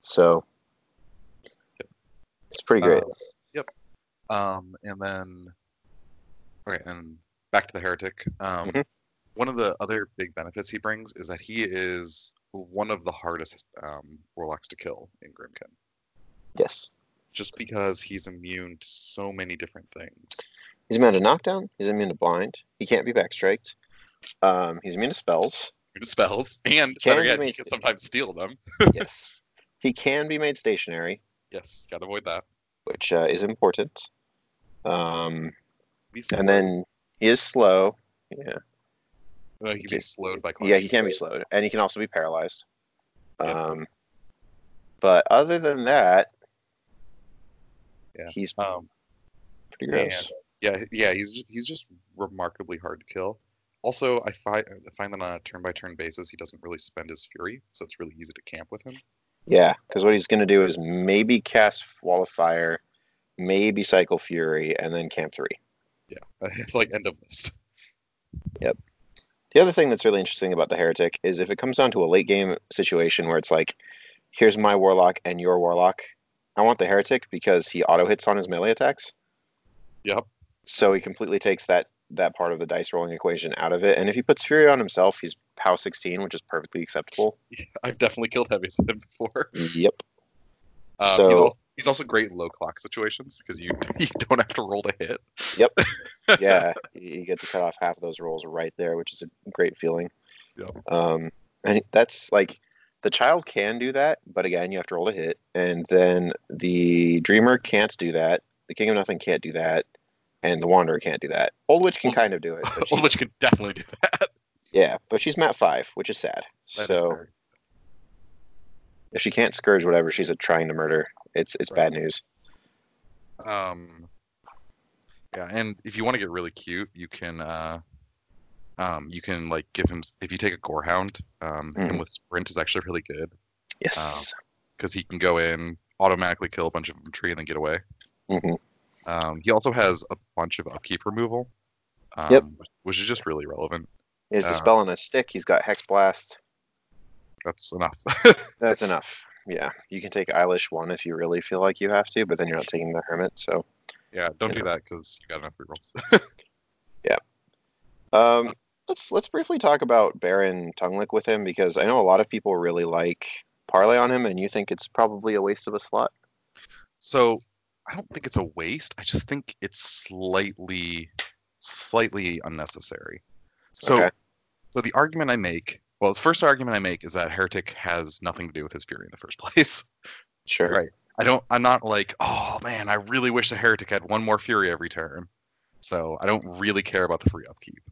So it's pretty great. Uh, yep. Um, and then, okay, and back to the heretic. Um, Mhm. One of the other big benefits he brings is that he is one of the hardest um, warlocks to kill in Grymkin, yes. just because he's immune to so many different things. He's immune to knockdown. He's immune to blind. He can't be backstriked. Um, he's immune to spells. Immune to spells, and Can he can sta- sometimes steal them. yes. He can be made stationary, Yes, gotta avoid that. which uh, is important. Um, and then he is slow. Yeah. Uh, he can be slowed by. Yeah, he can be slowed, and he can also be paralyzed. Yep. Um, but other than that, Yeah. he's Um, pretty gross. Yeah, yeah, he's just, he's just remarkably hard to kill. Also, I find I find that on a turn by turn basis, he doesn't really spend his fury, so it's really easy to camp with him. Yeah, because what he's going to do is maybe cast Wall of Fire, maybe Cycle Fury, and then Camp 3. Yeah, it's like end of list. Yep. The other thing that's really interesting about the Heretic is if it comes down to a late game situation where it's like, here's my Warlock and your Warlock, I want the Heretic because he auto hits on his melee attacks. Yep. So he completely takes that that part of the dice rolling equation out of it. And if he puts Fury on himself, he's POW 16, which is perfectly acceptable. Yeah, I've definitely killed heavies with him before. Yep. Um, So- you know, he's also great in low clock situations because you you don't have to roll to hit. Yep. yeah, you get to cut off half of those rolls right there, which is a great feeling. Yep. Um, and that's like the child can do that, but again, you have to roll to hit, and then the dreamer can't do that. The king of nothing can't do that, and the wanderer can't do that. Old witch can Old- kind of do it, Well, she's, which definitely do that. yeah, but she's mat five, which is sad. That is so fair. if she can't scourge whatever she's trying to murder, it's it's Right. bad news. Um, yeah, and if you want to get really cute, you can, uh, um, you can like give him if you take a gorehound, um, him Mhm. with sprint is actually really good Yes. because he can go in automatically kill a bunch of infantry and then get away. Mhm. Um, he also has a bunch of upkeep removal, um, Yep. which is just really relevant. Is has the uh, spell on a stick. He's got Hex Blast. That's enough. That's enough. Yeah, you can take Eilish one if you really feel like you have to, but then you're not taking the Hermit. So, yeah, don't do that because you got enough rerolls. Yeah. Um, let's let's briefly talk about Baron Tonguelick with him because I know a lot of people really like parlay on him, and you think it's probably a waste of a slot. So I don't think it's a waste. I just think it's slightly, slightly unnecessary. So, Okay. so the argument I make, well, the first argument I make is that Heretic has nothing to do with his fury in the first place. Sure. Right. I don't. I'm not like, oh man, I really wish the Heretic had one more fury every turn. So I don't really care about the free upkeep.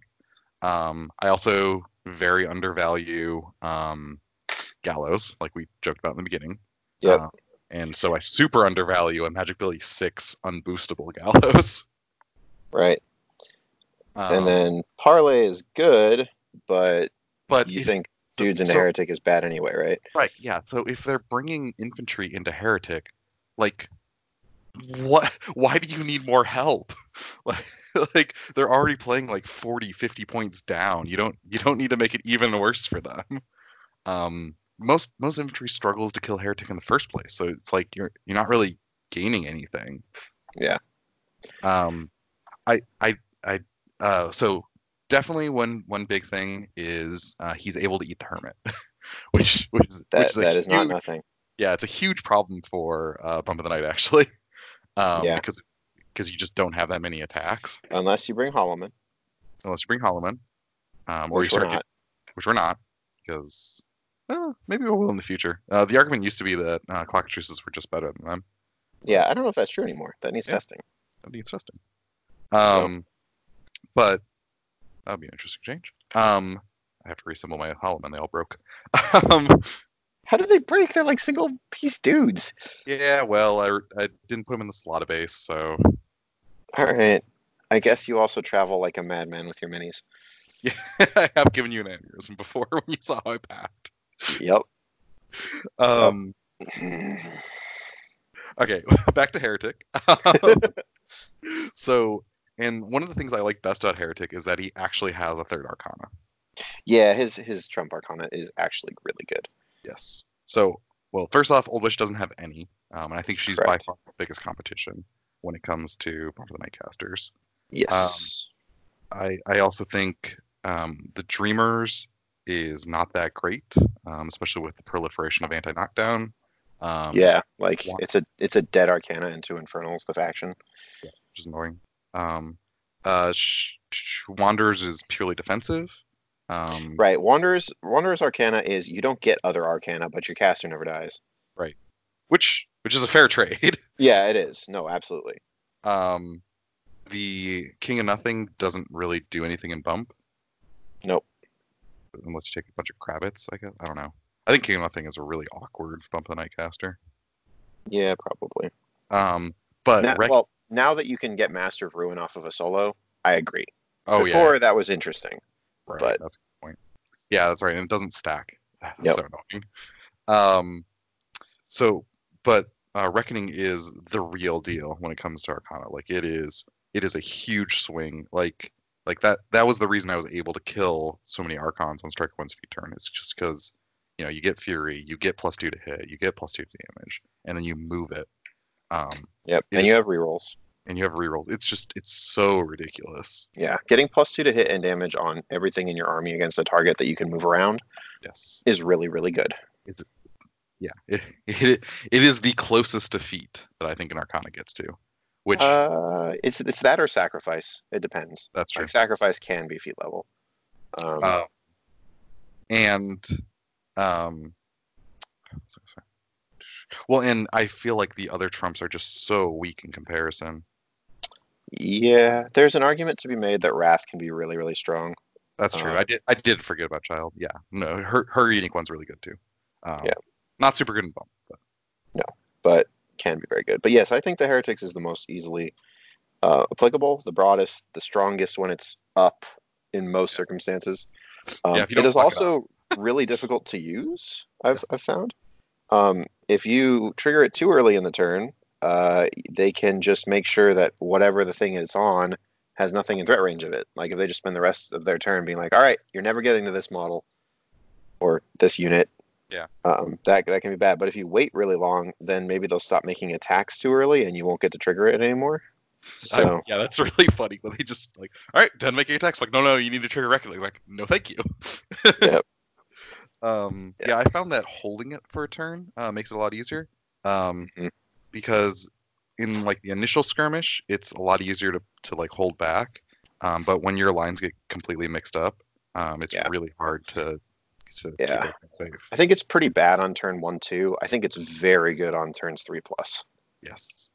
Um, I also very undervalue um, Gallows, like we joked about in the beginning. Yeah. Uh, and so I super undervalue a Magic Billy six unboostable Gallows. Right. Um, and then parlay is good, but but you if- think dudes into so- heretic is bad anyway, right? Right, yeah. So if they're bringing infantry into heretic, like what why do you need more help? like like they're already playing like 40 50 points down. You don't you don't need to make it even worse for them. Um most most infantry struggles to kill heretic in the first place. So it's like you're you're not really gaining anything. Yeah. Um I I I uh so definitely one one big thing is uh, he's able to eat the hermit. which which is That which is that is not nothing. yeah, it's a huge problem for uh, Bump of the Night actually. Um, Yeah. because because you just don't have that many attacks Unless you bring Hollowmen, unless you bring Hollowmen, um, or you which we're start not. which we're not because well, maybe we will in the future. Uh, the argument used to be that uh, clockatrices were just better than them. Yeah, I don't know if that's true anymore. That needs Yeah. testing. That needs testing. Um, but that'd be an interesting change. Um, I have to reassemble my Hollowmen; they all broke. um, How do they break? They're like single piece dudes. yeah, well, I, I didn't put them in the slot base, so All right. I guess you also travel like a madman with your minis. yeah, I have given you an aneurysm before when you saw how I packed. Yep. Um, okay, back to Heretic. so, and one of the things I like best about Heretic is that he actually has a third Arcana. yeah, his his Trump Arcana is actually really good. Yes. So, well, first off, Old Witch doesn't have any, um, and I think she's Correct. by far the biggest competition when it comes to Bump of the Night casters. Yes. I I also think um, the Dreamers is not that great, um, especially with the proliferation of anti knockdown. Um, yeah, like it's a it's a dead Arcana into Infernals, the faction. which is annoying. Um, uh, Sh- Sh- Wanderers is purely defensive. Um, Right. Wanderers Wanderers Arcana is you don't get other Arcana, but your caster never dies. Right. Which which is a fair trade. Yeah, it is. No, absolutely. Um, the King of Nothing doesn't really do anything in bump Nope. unless you take a bunch of Crabbits. I guess I don't know. I think King of Nothing is a really awkward bump of the night caster. Yeah, probably. Um, but Now, rec- well, now that you can get Master of Ruin off of a solo, I agree. oh Before yeah, that was interesting. right, but- that's a good point. Yeah, that's right, and it doesn't stack. That's Yep. so annoying. Um, so, but uh, Reckoning is the real deal when it comes to Arcana. Like it is, it is a huge swing. Like, like that. That was the reason I was able to kill so many Archons on Strike One Speed turn. It's just because, you know, you get Fury, you get plus two to hit, you get plus two to damage, and then you move it. Um, Yep. And you have rerolls. and you have reroll. It's just, it's so ridiculous. Yeah. Getting plus two to hit and damage on everything in your army against a target that you can move around Yes. is really, really good. It's Yeah. It, it, it is the closest defeat that I think an Arcana gets to, which Uh, it's it's that or sacrifice. It depends. that's true. Like sacrifice can be feat level. Um, Uh, and um sorry, sorry. Well and i feel like the other trumps are just so weak in comparison yeah, there's an argument to be made that Wrath can be really, really strong. that's true Uh, i did i did forget about child yeah no her her unique one's really good too um, Yeah. not super good in bump but but can be very good. But yes, I think the Heretics is the most easily uh, applicable, the broadest, the strongest when it's up in most circumstances. Um, Yeah, it is fuck it also really difficult to use. I've I've found. Um, if you trigger it too early in the turn, uh, they can just make sure that whatever the thing is on has nothing in threat range of it. Like if they just spend the rest of their turn being like, "All right, you're never getting to this model or this unit," Yeah. um, that that can be bad. But if you wait really long, then maybe they'll stop making attacks too early, and you won't get to trigger it anymore. I- So yeah that's really funny when they just like all right done making attacks like no no you need to trigger reckoning like no thank you Yep. Um Yeah. yeah i found that holding it for a turn uh, makes it a lot easier um Mhm. because in like the initial skirmish it's a lot easier to, to like hold back um but when your lines get completely mixed up um it's Yeah. really hard to to Yeah. safe I think it's pretty bad on turn one, two. I think it's very good on turns three plus. yes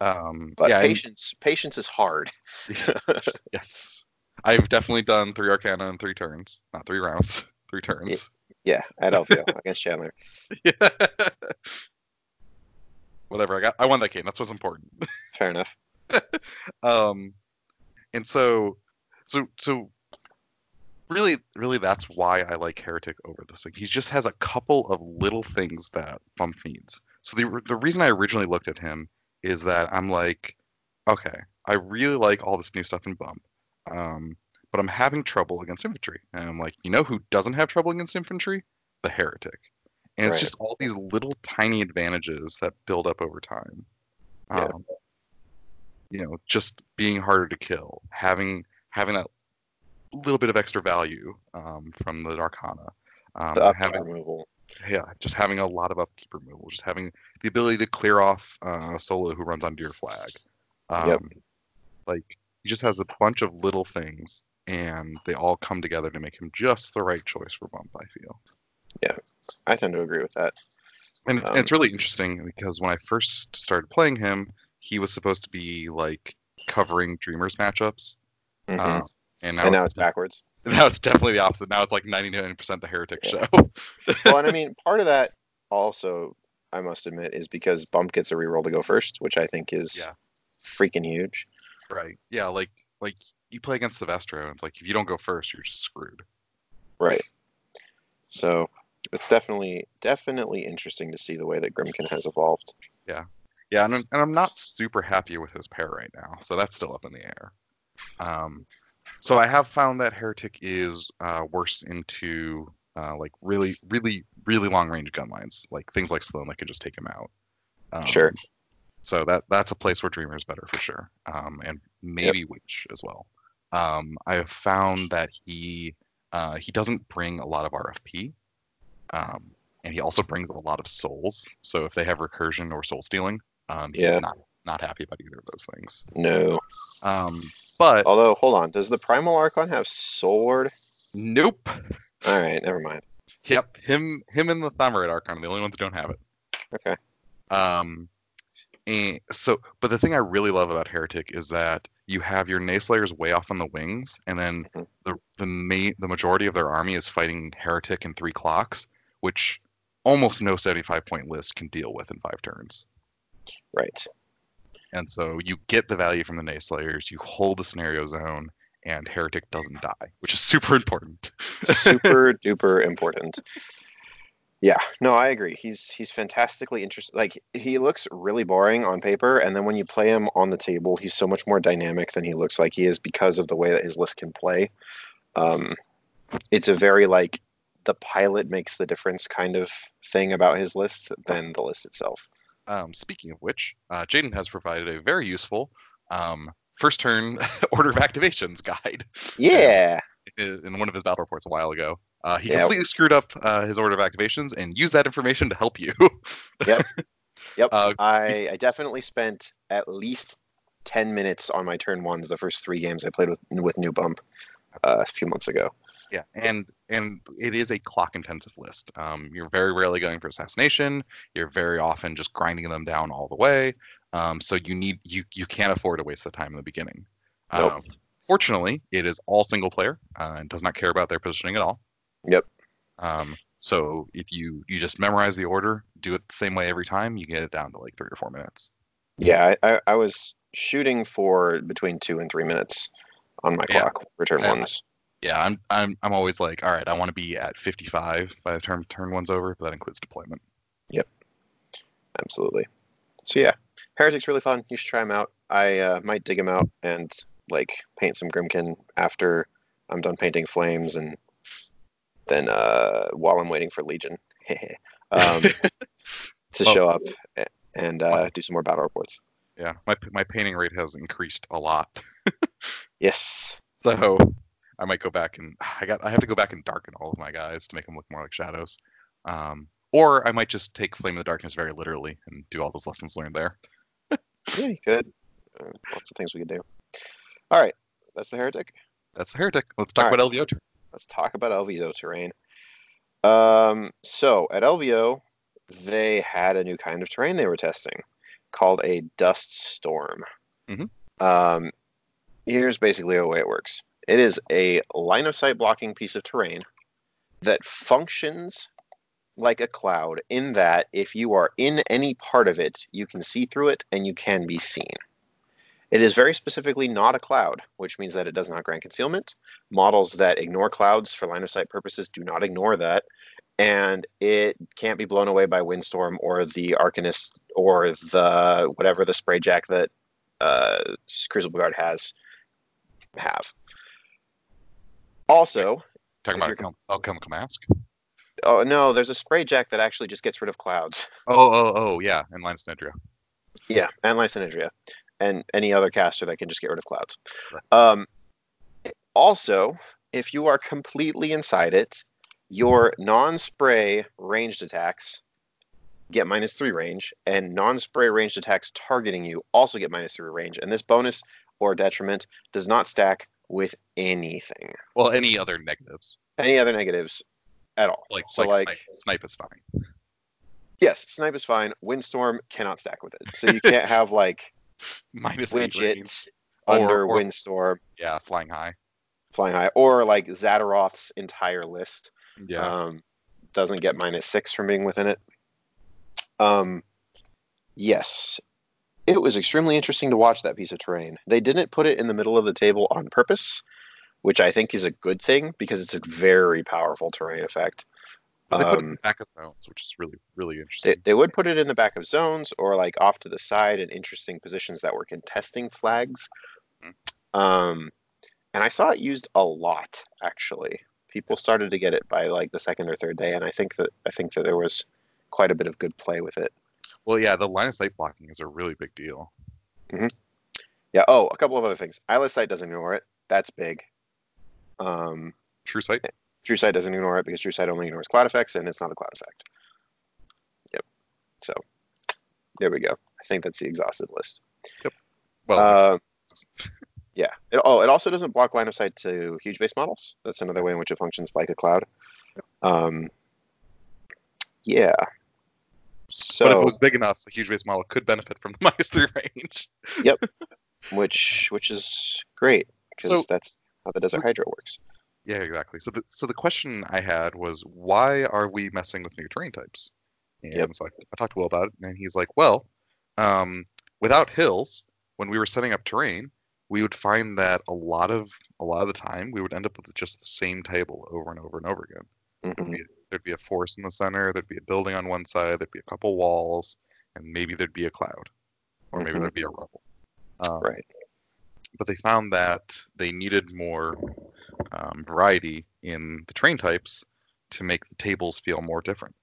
um But yeah patience, patience is hard. yes I've definitely done three Arcana in three turns, not three rounds, three turns. Yeah, at LVO against Chandler. Yeah. Whatever. I got. I won that game. That's what's important. Fair enough. um, and so, so, so, really, really, that's why I like Heretic over this. Like, he just has a couple of little things that Bump needs. So the the reason I originally looked at him is that I'm like, okay, I really like all this new stuff in Bump, um, but I'm having trouble against infantry. And I'm like, you know who doesn't have trouble against infantry? The Heretic. And it's just all these little tiny advantages that build up over time. Yeah. Um, you know, just being harder to kill, having having that little bit of extra value um, from the Arcana, um, The having removal. yeah, just having a lot of upkeep removal, just having the ability to clear off uh, a solo who runs onto your flag. Um, Yep. Like he just has a bunch of little things, and they all come together to make him just the right choice for Bump. I feel, Yeah, I tend to agree with that. and it's, Um, it's really interesting because when I first started playing him, he was supposed to be like covering Dreamers matchups, Mhm. uh, and now and now it's backwards. now it's definitely the opposite. Now it's like ninety nine percent the Heretic Yeah. show. well, and I mean, part of that also, I must admit, is because Bump gets a reroll to go first, which I think is Yeah. freaking huge. right? Yeah, like like you play against Silvestro, and it's like if you don't go first, you're just screwed. Right. So it's definitely definitely interesting to see the way that Grymkin has evolved. Yeah, yeah, and I'm, and I'm not super happy with his pair right now, so that's still up in the air. Um, so I have found that Heretic is uh, worse into uh, like really, really, really long range gun lines, like things like Sloan that could just take him out. Um, Sure. So that that's a place where Dreamer is better for sure, um, and maybe Witch as well. Um, I have found that he uh, he doesn't bring a lot of RFP, um, and he also brings a lot of souls. So if they have recursion or soul stealing, um, Yeah. he's not not happy about either of those things. No. Um, but Although, hold on, does the Primal Archon have sword? Nope. All right, never mind. Yep, him him and the Thamarite Archon are the only ones who don't have it. Okay. Um, and so, but the thing I really love about Heretic is that you have your Nayslayers way off on the wings, and then Mhm. the the main the majority of their army is fighting Heretic in three clocks, which almost no seventy five point list can deal with in five turns. Right. And so you get the value from the Nayslayers, you hold the scenario zone, and Heretic doesn't die, which is super important. Super duper important. Yeah, no, I agree. He's he's fantastically interesting. Like he looks really boring on paper, and then when you play him on the table, he's so much more dynamic than he looks like he is because of the way that his list can play. Um, it's a very like the pilot makes the difference kind of thing about his list than the list itself. Um, speaking of which, uh, Jaden has provided a very useful um, first turn order of activations guide. Yeah, in in one of his battle reports a while ago. Uh, he Yeah. completely screwed up uh, his order of activations and used that information to help you. yep. Uh, I I definitely spent at least ten minutes on my turn ones the first three games I played with with New Bump uh, a few months ago. yeah, and and it is a clock intensive list. Um, you're very rarely going for assassination. You're very often just grinding them down all the way. Um, so you need you you can't afford to waste the time in the beginning. Nope. Um, fortunately, it is all single player uh, and does not care about their positioning at all. Yep. Um, so if you you just memorize the order, do it the same way every time, you get it down to like three or four minutes. Yeah, I, I, I was shooting for between two and three minutes on my Yeah. clock for turn Yeah. ones. Yeah, I'm I'm I'm always like, all right, I want to be at 55 by the time turn one's over. But that includes deployment. Yep, absolutely. So yeah, Heretic's really fun. You should try him out. I uh, might dig him out and like paint some Grymkin after I'm done painting flames, and then uh, while I'm waiting for Legion, um, to Well- show up and uh, do some more battle reports. Yeah, my my painting rate has increased a lot, Yes. so I might go back and I got I have to go back and darken all of my guys to make them look more like shadows. Um, or I might just take Flame of the Darkness very literally and do all those lessons learned there. Yeah, you could. Uh, lots of things we could do. All right, that's the heretic. That's the heretic. Let's talk All right. about LVO turn. Let's talk about LVO terrain. Um, so at LVO, they had a new kind of terrain they were testing called a dust storm. Mhm. Um, here's basically the way it works. It is a line of sight blocking piece of terrain that functions like a cloud in that if you are in any part of it, you can see through it and you can be seen. It is very specifically not a cloud, which means that it does not grant concealment. Models that ignore clouds for line of sight purposes do not ignore that. And it can't be blown away by windstorm or the Arcanist or the whatever the spray jack that uh, Crucible Guard has have. Also, Talking about you're- Alchem- Alchemical Mask. oh no, there's a spray jack that actually just gets rid of clouds. Oh, oh, oh, yeah, and Linus Nidria. Yeah, and Lysynedria, and any other caster that can just get rid of clouds. Right. Um, also, if you are completely inside it, your non-spray ranged attacks get minus three range, and non-spray ranged attacks targeting you also get minus three range. And this bonus or detriment does not stack with anything, Well, any other negatives? any other negatives at all. Like, so, like, like, snipe, snipe is fine. yes, snipe is fine. Windstorm cannot stack with it, so you can't have like Minus widget Or- under or- windstorm. Yeah, flying high. flying high, or like Zaateroth's entire list Yeah. um, doesn't get minus six from being within it. Um, yes, it was extremely interesting to watch that piece of terrain. They didn't put it in the middle of the table on purpose, which I think is a good thing because it's a very powerful terrain effect. But they put it in um, the back of zones, which is really, really They, interesting. they would put it in the back of zones or like off to the side in interesting positions that were contesting flags. Um, and I saw it used a lot actually. People started to get it by like the second or third day, and I think that I think that there was quite a bit of good play with it. Well, yeah, the line of sight blocking is a really big deal. Yeah. Oh, a couple of other things. Eyeless sight doesn't ignore it. That's big. Um, True sight. True Sight doesn't ignore it because True Sight only ignores cloud effects, and it's not a cloud effect. Yep. So there we go. I think that's the exhausted list. Yep. Well, Uh, yeah. It, oh, it also doesn't block line of sight to huge base models. That's another way in which it functions like a cloud. Um, yeah. So, but if it was big enough, a huge base model could benefit from the minus three range. Yep. Which which is great because So- that's how the Desert Hydra works. Yeah, exactly. So the so the question I had was why are we messing with new terrain types? And Yep. so I, I talked to Will about it, and he's like, well, um, without hills, when we were setting up terrain, we would find that a lot of a lot of the time we would end up with just the same table over and over and over again. Mhm. There'd be, there'd be a forest in the center, there'd be a building on one side, there'd be a couple walls, and maybe there'd be a cloud, or maybe Mhm. there'd be a rubble. Um, Right. but they found that they needed more um, variety in the train types to make the tables feel more different.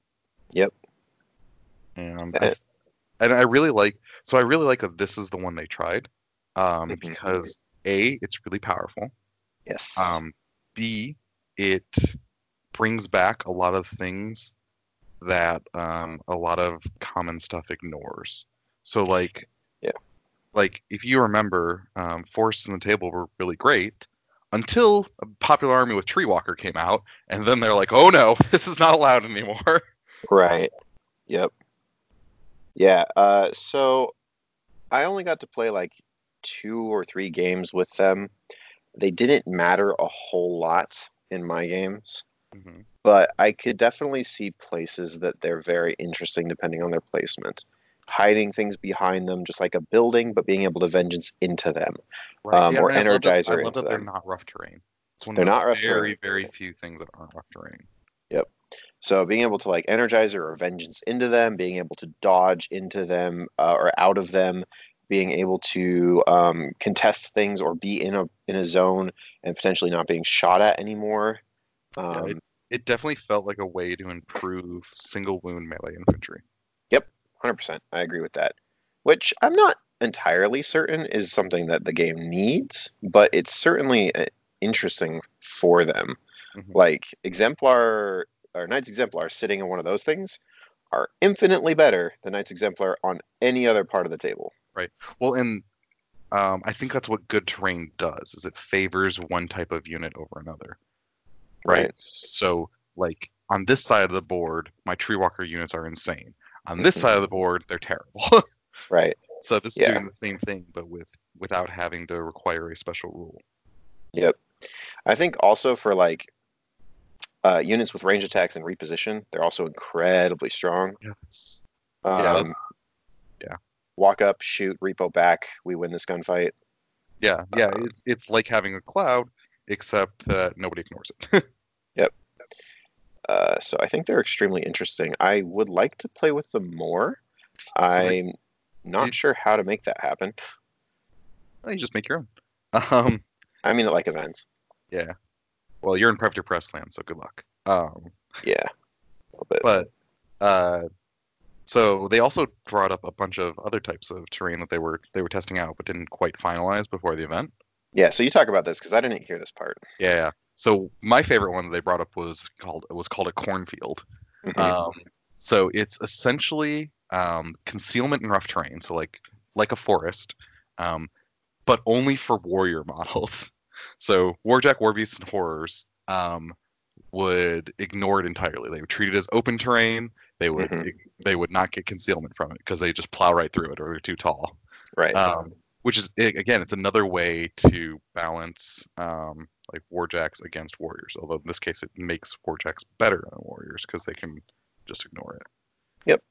Yep. And I, Uh, and I really like so I really like that this is the one they tried um, because a it's really powerful. Yes. Um, B it brings back a lot of things that um, a lot of common stuff ignores. So like Yeah. like if you remember, um, forests in the table were really great until a popular army with Tree Walker came out, and then they're like, "Oh no, this is not allowed anymore." Right. Yep. Yeah. Uh, so I only got to play like two or three games with them. They didn't matter a whole lot in my games, mm-hmm. but I could definitely see places that they're very interesting depending on their placement. Hiding things behind them, just like a building, but being able to vengeance into them. Um, or and I love that- Energizer I love into that they're them. not rough terrain. It's one They're of not rough very, terrain. very few things that aren't rough terrain. Yep. So being able to like energizer or vengeance into them, being able to dodge into them uh, or out of them, being able to um, contest things or be in a in a zone and potentially not being shot at anymore. Um, it- It definitely felt like a way to improve single wound melee infantry. Hundred percent, I agree with that. Which I'm not entirely certain is something that the game needs, but it's certainly uh, interesting for them. Mhm. Like exemplar or Knights Exemplar sitting in one of those things are infinitely better than Knights Exemplar on any other part of the table. Right. Well, and um, I think that's what good terrain does is it favors one type of unit over another. Right. So, like on this side of the board, my Tree Walker units are insane. On this Mhm. side of the board, they're terrible. Right. so this is doing the same thing, but with without having to require a special rule. Yep. I think also for like uh, units with range attacks and reposition, they're also incredibly strong. Yeah, Um, Yeah. Yeah. Walk up, shoot, repo back. We win this gunfight. yeah, yeah. Um, It, it's like having a cloud, except that nobody ignores it. Uh, so I think they're extremely interesting. I would like to play with them more. they- I'm not did- sure how to make that happen. You just make your own. Um, I mean, like events. yeah. Well, you're in Privateer Press land, so good luck. Um, Yeah. A little bit. but uh, so they also brought up a bunch of other types of terrain that they were they were testing out, but didn't quite finalize before the event. yeah. So you talk about this because I didn't hear this part. Yeah. So my favorite one that they brought up was called was called a cornfield. Mhm. Um, so it's essentially um, concealment in rough terrain, so like like a forest, um, but only for warrior models. So warjack, warbeasts, and horrors um, would ignore it entirely. They would treat it as open terrain. They would Mhm. they would not get concealment from it because they just plow right through it or they're too tall. right. Um, which is again, it's another way to balance um, like warjacks against warriors. Although in this case, it makes warjacks better than warriors because they can just ignore it. Yep.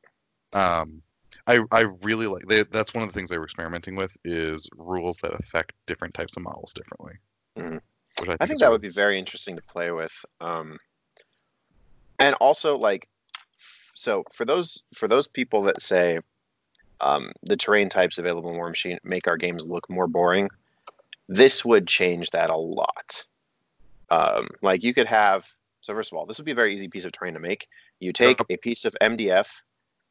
Um, I I really like they, that's one of the things they were experimenting with is rules that affect different types of models differently. Which I think, I think that would be very interesting to play with. Um, and also, like, so for those for those people that say um, the terrain types available in Warmachine make our games look more boring, this would change that a lot. Um, like, you could have. So first of all, this would be a very easy piece of terrain to make. You take a piece of MDF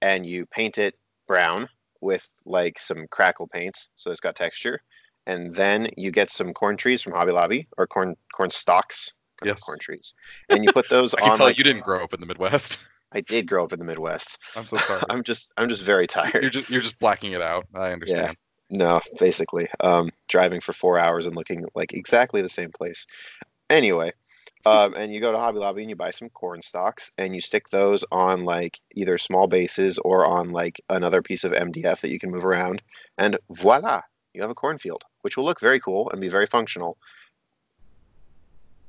and you paint it brown with like some crackle paint, so it's got texture and then you get some corn trees from Hobby Lobby or corn corn stalks, Yes. corn trees, and you put those on. Like, you didn't grow up in the Midwest. I did grow up in the Midwest. I'm so sorry. I'm just I'm just very you're tired. just you're just blacking it out. I understand. No, basically, um, driving for four hours and looking like exactly the same place. Anyway, um, and you go to Hobby Lobby and you buy some corn stalks and you stick those on like either small bases or on like another piece of MDF that you can move around, and voila, you have a cornfield, which will look very cool and be very functional.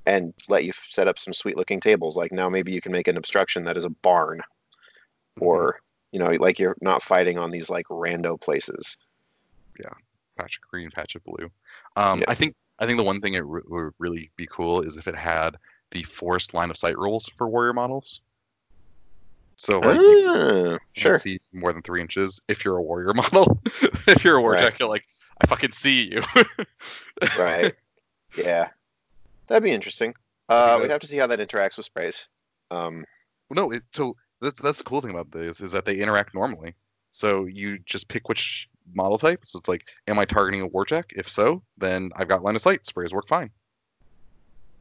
And let you f- set up some sweet looking tables. Like now, maybe you can make an obstruction that is a barn, or you know, like you're not fighting on these like rando places. Patch of green, patch of blue. Um, Yeah. I think I think the one thing it re- would really be cool is if it had the forced line of sight rules for warrior models. So like you can't sure. see more than three inches if you're a warrior model. if you're a warjack, Right. you're like, I fucking see you. right. Yeah, that'd be interesting. Uh, that- we'd have to see how that interacts with sprays. Um, no, it, so that's that's the cool thing about this is that they interact normally. So you just pick which model type. So it's like, am I targeting a warjack? If so, then I've got line of sight. Sprays work fine.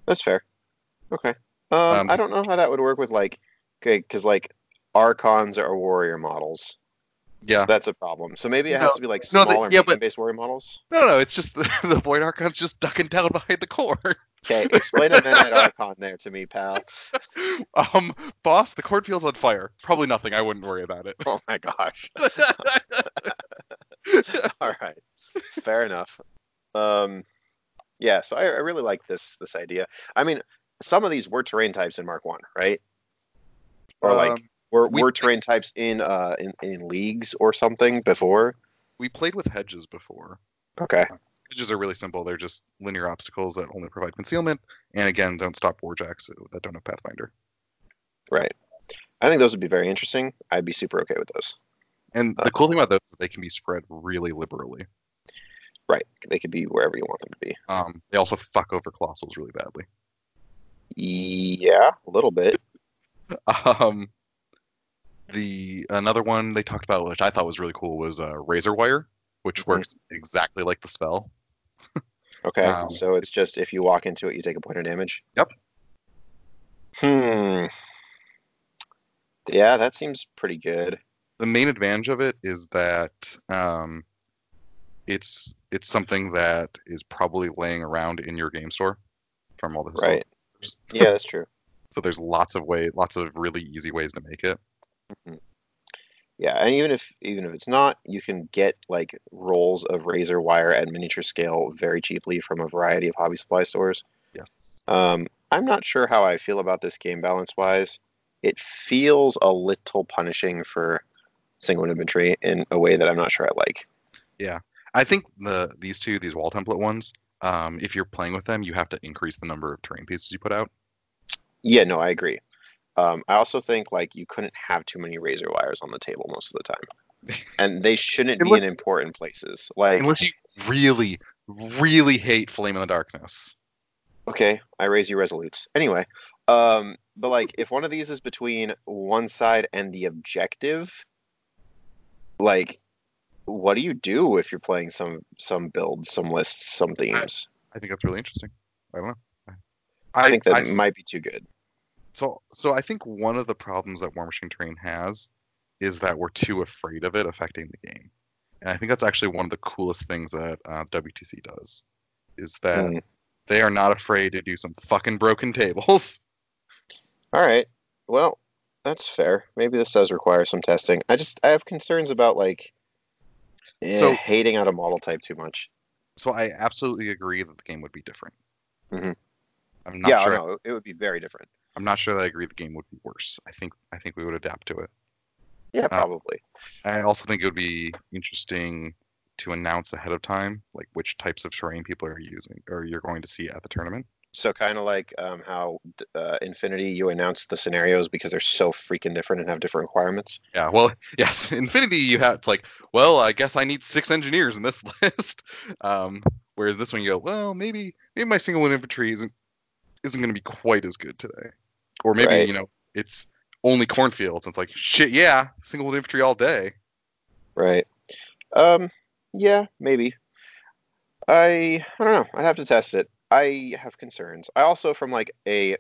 that's fair. Okay. Um, Um, I don't know how that would work with like, okay, because like archons are warrior models. Yeah. So that's a problem. So maybe it No, has to be like no, the- smaller yeah, but- based warrior models. No, no, it's just the, the Void Archon's just ducking down behind the core. Okay, explain a Midnight Archon there to me, pal. um, boss, the cornfield's on fire. Probably nothing. I wouldn't worry about it. Oh my gosh. All right, fair enough. Um, yeah, so I, I really like this this idea. I mean, some of these were terrain types in Mark One, right? Or like Um, were we- were terrain types in uh in, in leagues or something before? we played with hedges before. Okay, Hedges are really simple. They're just linear obstacles that only provide concealment, and again, don't stop warjacks that don't have Pathfinder. right. I think those would be very interesting. I'd be super okay with those. And the cool thing about those is they can be spread really liberally. Right, they can be wherever you want them to be. Um, they also fuck over colossals really badly. Yeah, a little bit. Um, the another one they talked about, which I thought was really cool, was uh, razor wire, which Mhm. worked exactly like the spell. Okay, Um, so it's just if you walk into it, you take a point of damage. Yep. Hmm. Yeah, that seems pretty good. The main advantage of it is that um, it's it's something that is probably laying around in your game store from all the Right. Yeah, that's true. So there's lots of way, lots of really easy ways to make it. Yeah, and even if even if it's not, you can get like rolls of razor wire at miniature scale very cheaply from a variety of hobby supply stores. Yes. Um, I'm not sure how I feel about this game balance wise. It feels a little punishing for single infantry in a way that I'm not sure I like. Yeah, I think the these two, these wall template ones, um, if you're playing with them, you have to increase the number of terrain pieces you put out. Yeah, no, I agree. Um, I also think like you couldn't have too many razor wires on the table most of the time, and they shouldn't be in important places. Like, Unless you really, really hate Flame in the Darkness. okay, I raise you resolutes. Anyway, um, but like if one of these is between one side and the objective, like, what do you do if you're playing some some builds, some lists, some themes? I think that's really interesting. I don't know. I, think that might be too good. So, so I think one of the problems that Warmachine Terrain has is that we're too afraid of it affecting the game, and I think that's actually one of the coolest things that uh, WTC does, is that Mm. they are not afraid to do some fucking broken tables. All right. Well, that's fair. Maybe this does require some testing. I just I have concerns about like eh, So- hating out a model type too much. So I absolutely agree that the game would be different. Mhm. I'm not yeah, sure. no, it would be very different. I'm not sure that I agree the game would be worse. I think I think we would adapt to it. Yeah, probably. I also think it would be interesting to announce ahead of time, like which types of terrain people are using or you're going to see at the tournament. So kind of like um, how uh, Infinity, you announce the scenarios because they're so freaking different and have different requirements. Yeah, well, yes, Infinity, you have it's like, well, I guess I need six engineers in this list. Um, whereas this one, you go, well, maybe maybe my single one infantry isn't isn't going to be quite as good today, or maybe Right. you know it's only cornfields. And it's like, shit, yeah, single unit infantry all day. Right. Um. Yeah, maybe. I I don't know. I'd have to test it. I have concerns. I also, from like a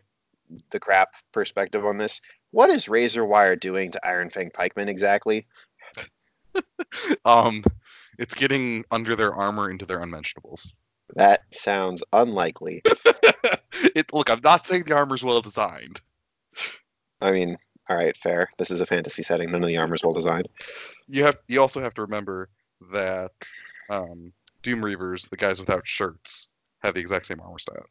the crap perspective on this, what is Razor Wire doing to Iron Fang Pikemen exactly? Um, it's getting under their armor into their unmentionables. That sounds unlikely. it look, I'm not saying the armor's well designed. I mean, all right, fair. This is a fantasy setting. None of the armor's well designed. You have you also have to remember that um, Doom Reavers, the guys without shirts, have the exact same armor stat.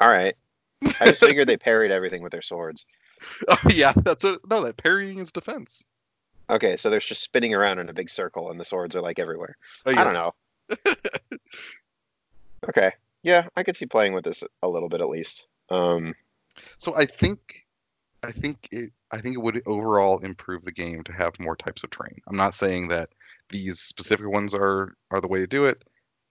All right. I just figured they parried everything with their swords. Oh yeah, that's a no. That parrying is defense. Okay, so they're just spinning around in a big circle and the swords are like everywhere. Oh, I don't know. okay. Yeah, I could see playing with this a little bit at least. Um, So I think, I think it, I think it would overall improve the game to have more types of terrain. I'm not saying that these specific ones are are the way to do it,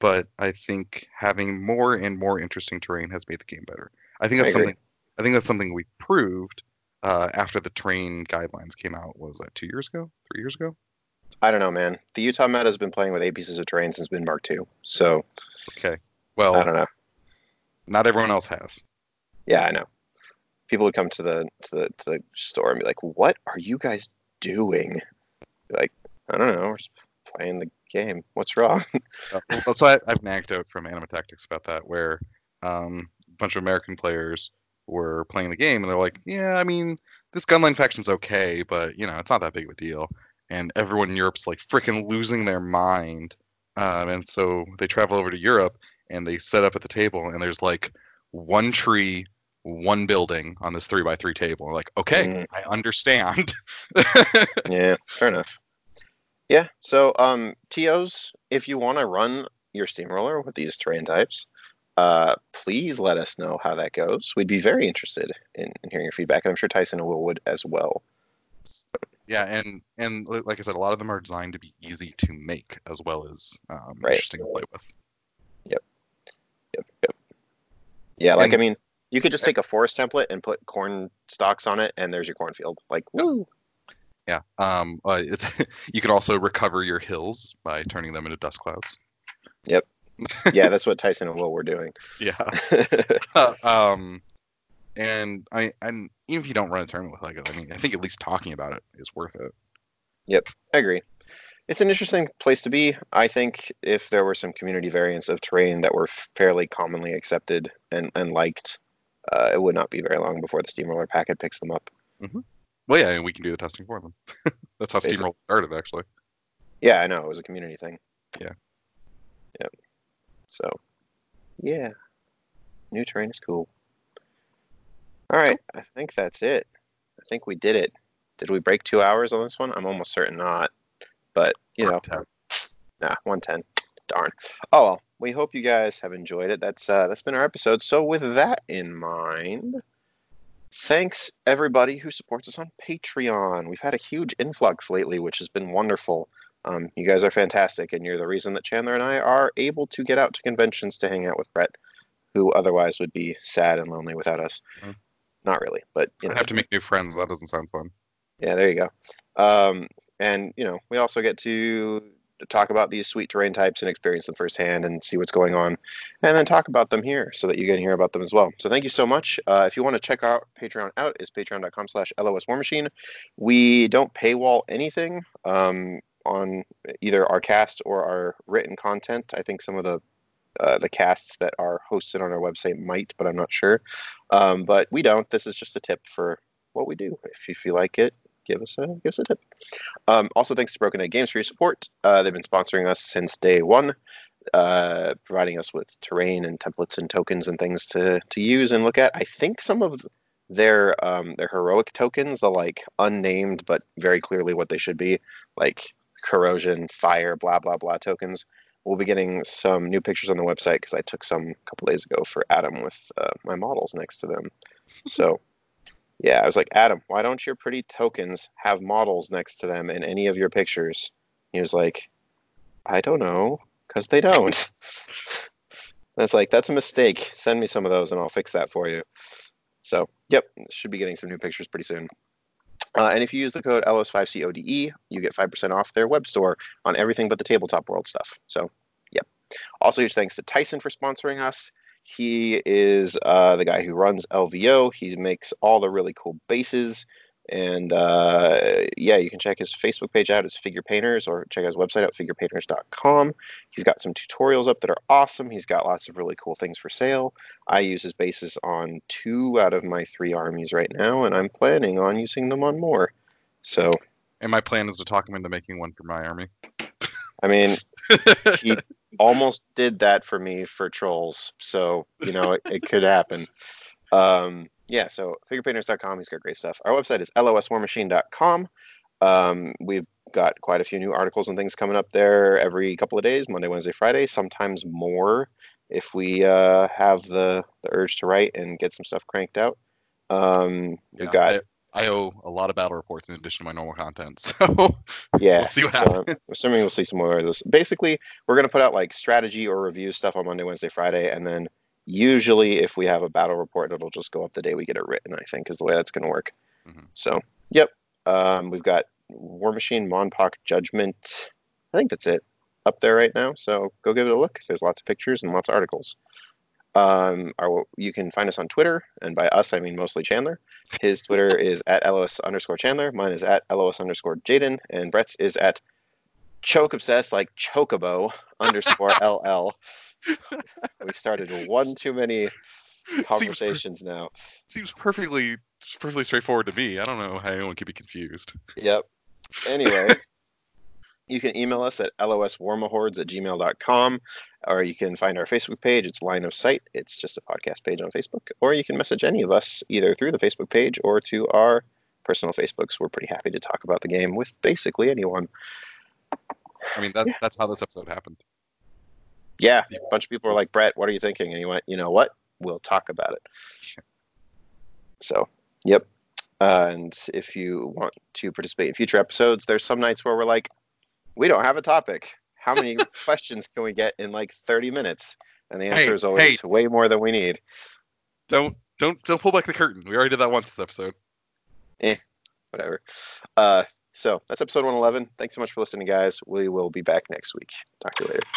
but I think having more and more interesting terrain has made the game better. I think that's agree. something. I think that's something we proved uh, after the terrain guidelines came out. What was that two years ago? Three years ago? I don't know, man. The Utah meta has been playing with eight pieces of terrain since Bin Mark Two. So Okay. Well, I don't know. not everyone else has. Yeah, I know. People would come to the to the to the store and be like, "What are you guys doing?" Like, I don't know. We're just playing the game. What's wrong? Uh, well, that's why I've nagged out from Anima Tactics about that, where um, a bunch of American players were playing the game and they're like, "Yeah, I mean, this gunline faction's okay, but you know, it's not that big of a deal." And everyone in Europe's like freaking losing their mind, um, and so they travel over to Europe and they set up at the table, and there's like one tree, one building on this three by three table. Like, okay, Mm. I understand. yeah, fair enough. Yeah. So, um, TOs, if you want to run your steamroller with these terrain types, uh, please let us know how that goes. We'd be very interested in, in hearing your feedback, and I'm sure Tyson and Will would as well. Yeah, and and like I said, a lot of them are designed to be easy to make as well as um, Right. interesting to play with. Yep. Yep. Yep. Yeah, like And- I mean, you could just take a forest template and put corn stalks on it, and there's your cornfield. Like, woo! Yeah. Um. Uh, it's, you can also recover your hills by turning them into dust clouds. Yep. Yeah, that's what Tyson and Will were doing. Yeah. um. And I and even if you don't run a tournament with Lego, I mean, I think at least talking about it is worth it. Yep, I agree. It's an interesting place to be. I think if there were some community variants of terrain that were fairly commonly accepted and, and liked, uh, it would not be very long before the steamroller packet picks them up. Well, yeah, and we can do the testing for them. That's how Basically. Steamroll started, actually. Yeah, I know it was a community thing. Yeah. Yeah. So, yeah. new terrain is cool. All right, I think that's it. I think we did it. Did we break two hours on this one? I'm almost certain not. But you know, nah, one ten. Darn. Oh well. We hope you guys have enjoyed it. That's uh, that's been our episode. So with that in mind, thanks everybody who supports us on Patreon. We've had a huge influx lately, which has been wonderful. Um, you guys are fantastic, and you're the reason that Chandler and I are able to get out to conventions to hang out with Brett, who otherwise would be sad and lonely without us. Mhm. Not really, but you know, I have to make new friends. That doesn't sound fun. yeah, there you go. Um, and you know, we also get to talk about these sweet terrain types and experience them firsthand and see what's going on, and then talk about them here so that you can hear about them as well. So thank you so much. Uh, if you want to check out Patreon out, is patreon.com/slash LOS Warmachine. We don't paywall anything um, on either our cast or our written content. I think some of the uh, the casts that are hosted on our website might, but I'm not sure. Um, but we don't. This is just a tip for what we do. If you feel like it, give us a give us a tip. Um, also, thanks to Broken Egg Games for your support. Uh, they've been sponsoring us since day one, uh, providing us with terrain and templates and tokens and things to to use and look at. I think some of their um, their heroic tokens, the like unnamed but very clearly what they should be, like corrosion, fire, blah blah blah tokens. We'll be getting some new pictures on the website because I took some a couple days ago for Adam with uh, my models next to them. So yeah, I was like, Adam, why don't your pretty tokens have models next to them in any of your pictures? He was like, I don't know, because they don't. That's like, that's a mistake. Send me some of those and I'll fix that for you. So, yep, should be getting some new pictures pretty soon. Uh, and if you use the code LOS5CODE, E, you get 5% off their web store on everything but the tabletop world stuff. So, yep. Also, huge thanks to Tyson for sponsoring us. He is uh, the guy who runs LVO. He makes all the really cool bases. And uh, yeah, you can check his Facebook page out as Figure Painters or check out his website out, figurepainters.com. He's got some tutorials up that are awesome. He's got lots of really cool things for sale. I use his bases on two out of my three armies right now, and I'm planning on using them on more. So, And my plan is to talk him into making one for my army. I mean, he almost did that for me for trolls. So, you know, it, it could happen. Um, yeah, so figurepainters.com, he's got great stuff. Our website is loswarmachine.com. Um, we've got quite a few new articles and things coming up there every couple of days Monday, Wednesday, Friday, sometimes more if we uh, have the, the urge to write and get some stuff cranked out. Um, we've Yeah, got, I, owe a lot of battle reports in addition to my normal content. So yeah, we'll see what so happens. I'm assuming we'll see some more of those. Basically, we're going to put out like strategy or review stuff on Monday, Wednesday, Friday, and then usually if we have a battle report, it'll just go up the day we get it written. I think is the way that's going to work. Mhm. So, yep, um, we've got Warmachine, Monpok, Judgment. I think that's it up there right now. So go give it a look. There's lots of pictures and lots of articles. Um, our, you can find us on Twitter, and by us I mean mostly Chandler. His Twitter is at los underscore Chandler. Mine is at los underscore Jaden, and Brett's is at choke obsessed like chocobo underscore ll. We've started one too many Seems, conversations now. seems perfectly perfectly straightforward to me. I don't know how anyone could be confused. Yep. Anyway, you can email us at loswarmahordes at gmail.com, or you can find our Facebook page. It's Line of Sight. It's just a podcast page on Facebook. Or you can message any of us either through the Facebook page or to our personal Facebooks. We're pretty happy to talk about the game with basically anyone. I mean, that, Yeah. that's how this episode happened. Yeah, a bunch of people are like, Brett, what are you thinking? And you went, you know what? We'll talk about it. So, yep. Uh, and if you want to participate in future episodes, there's some nights where we're like, we don't have a topic. How many questions can we get in like 30 minutes? And the answer Hey, is always hey. way more than we need. Don't don't don't pull back the curtain. We already did that once this episode. Eh, whatever. Uh, so that's episode 111. Thanks so much for listening, guys. We will be back next week. Talk to you later.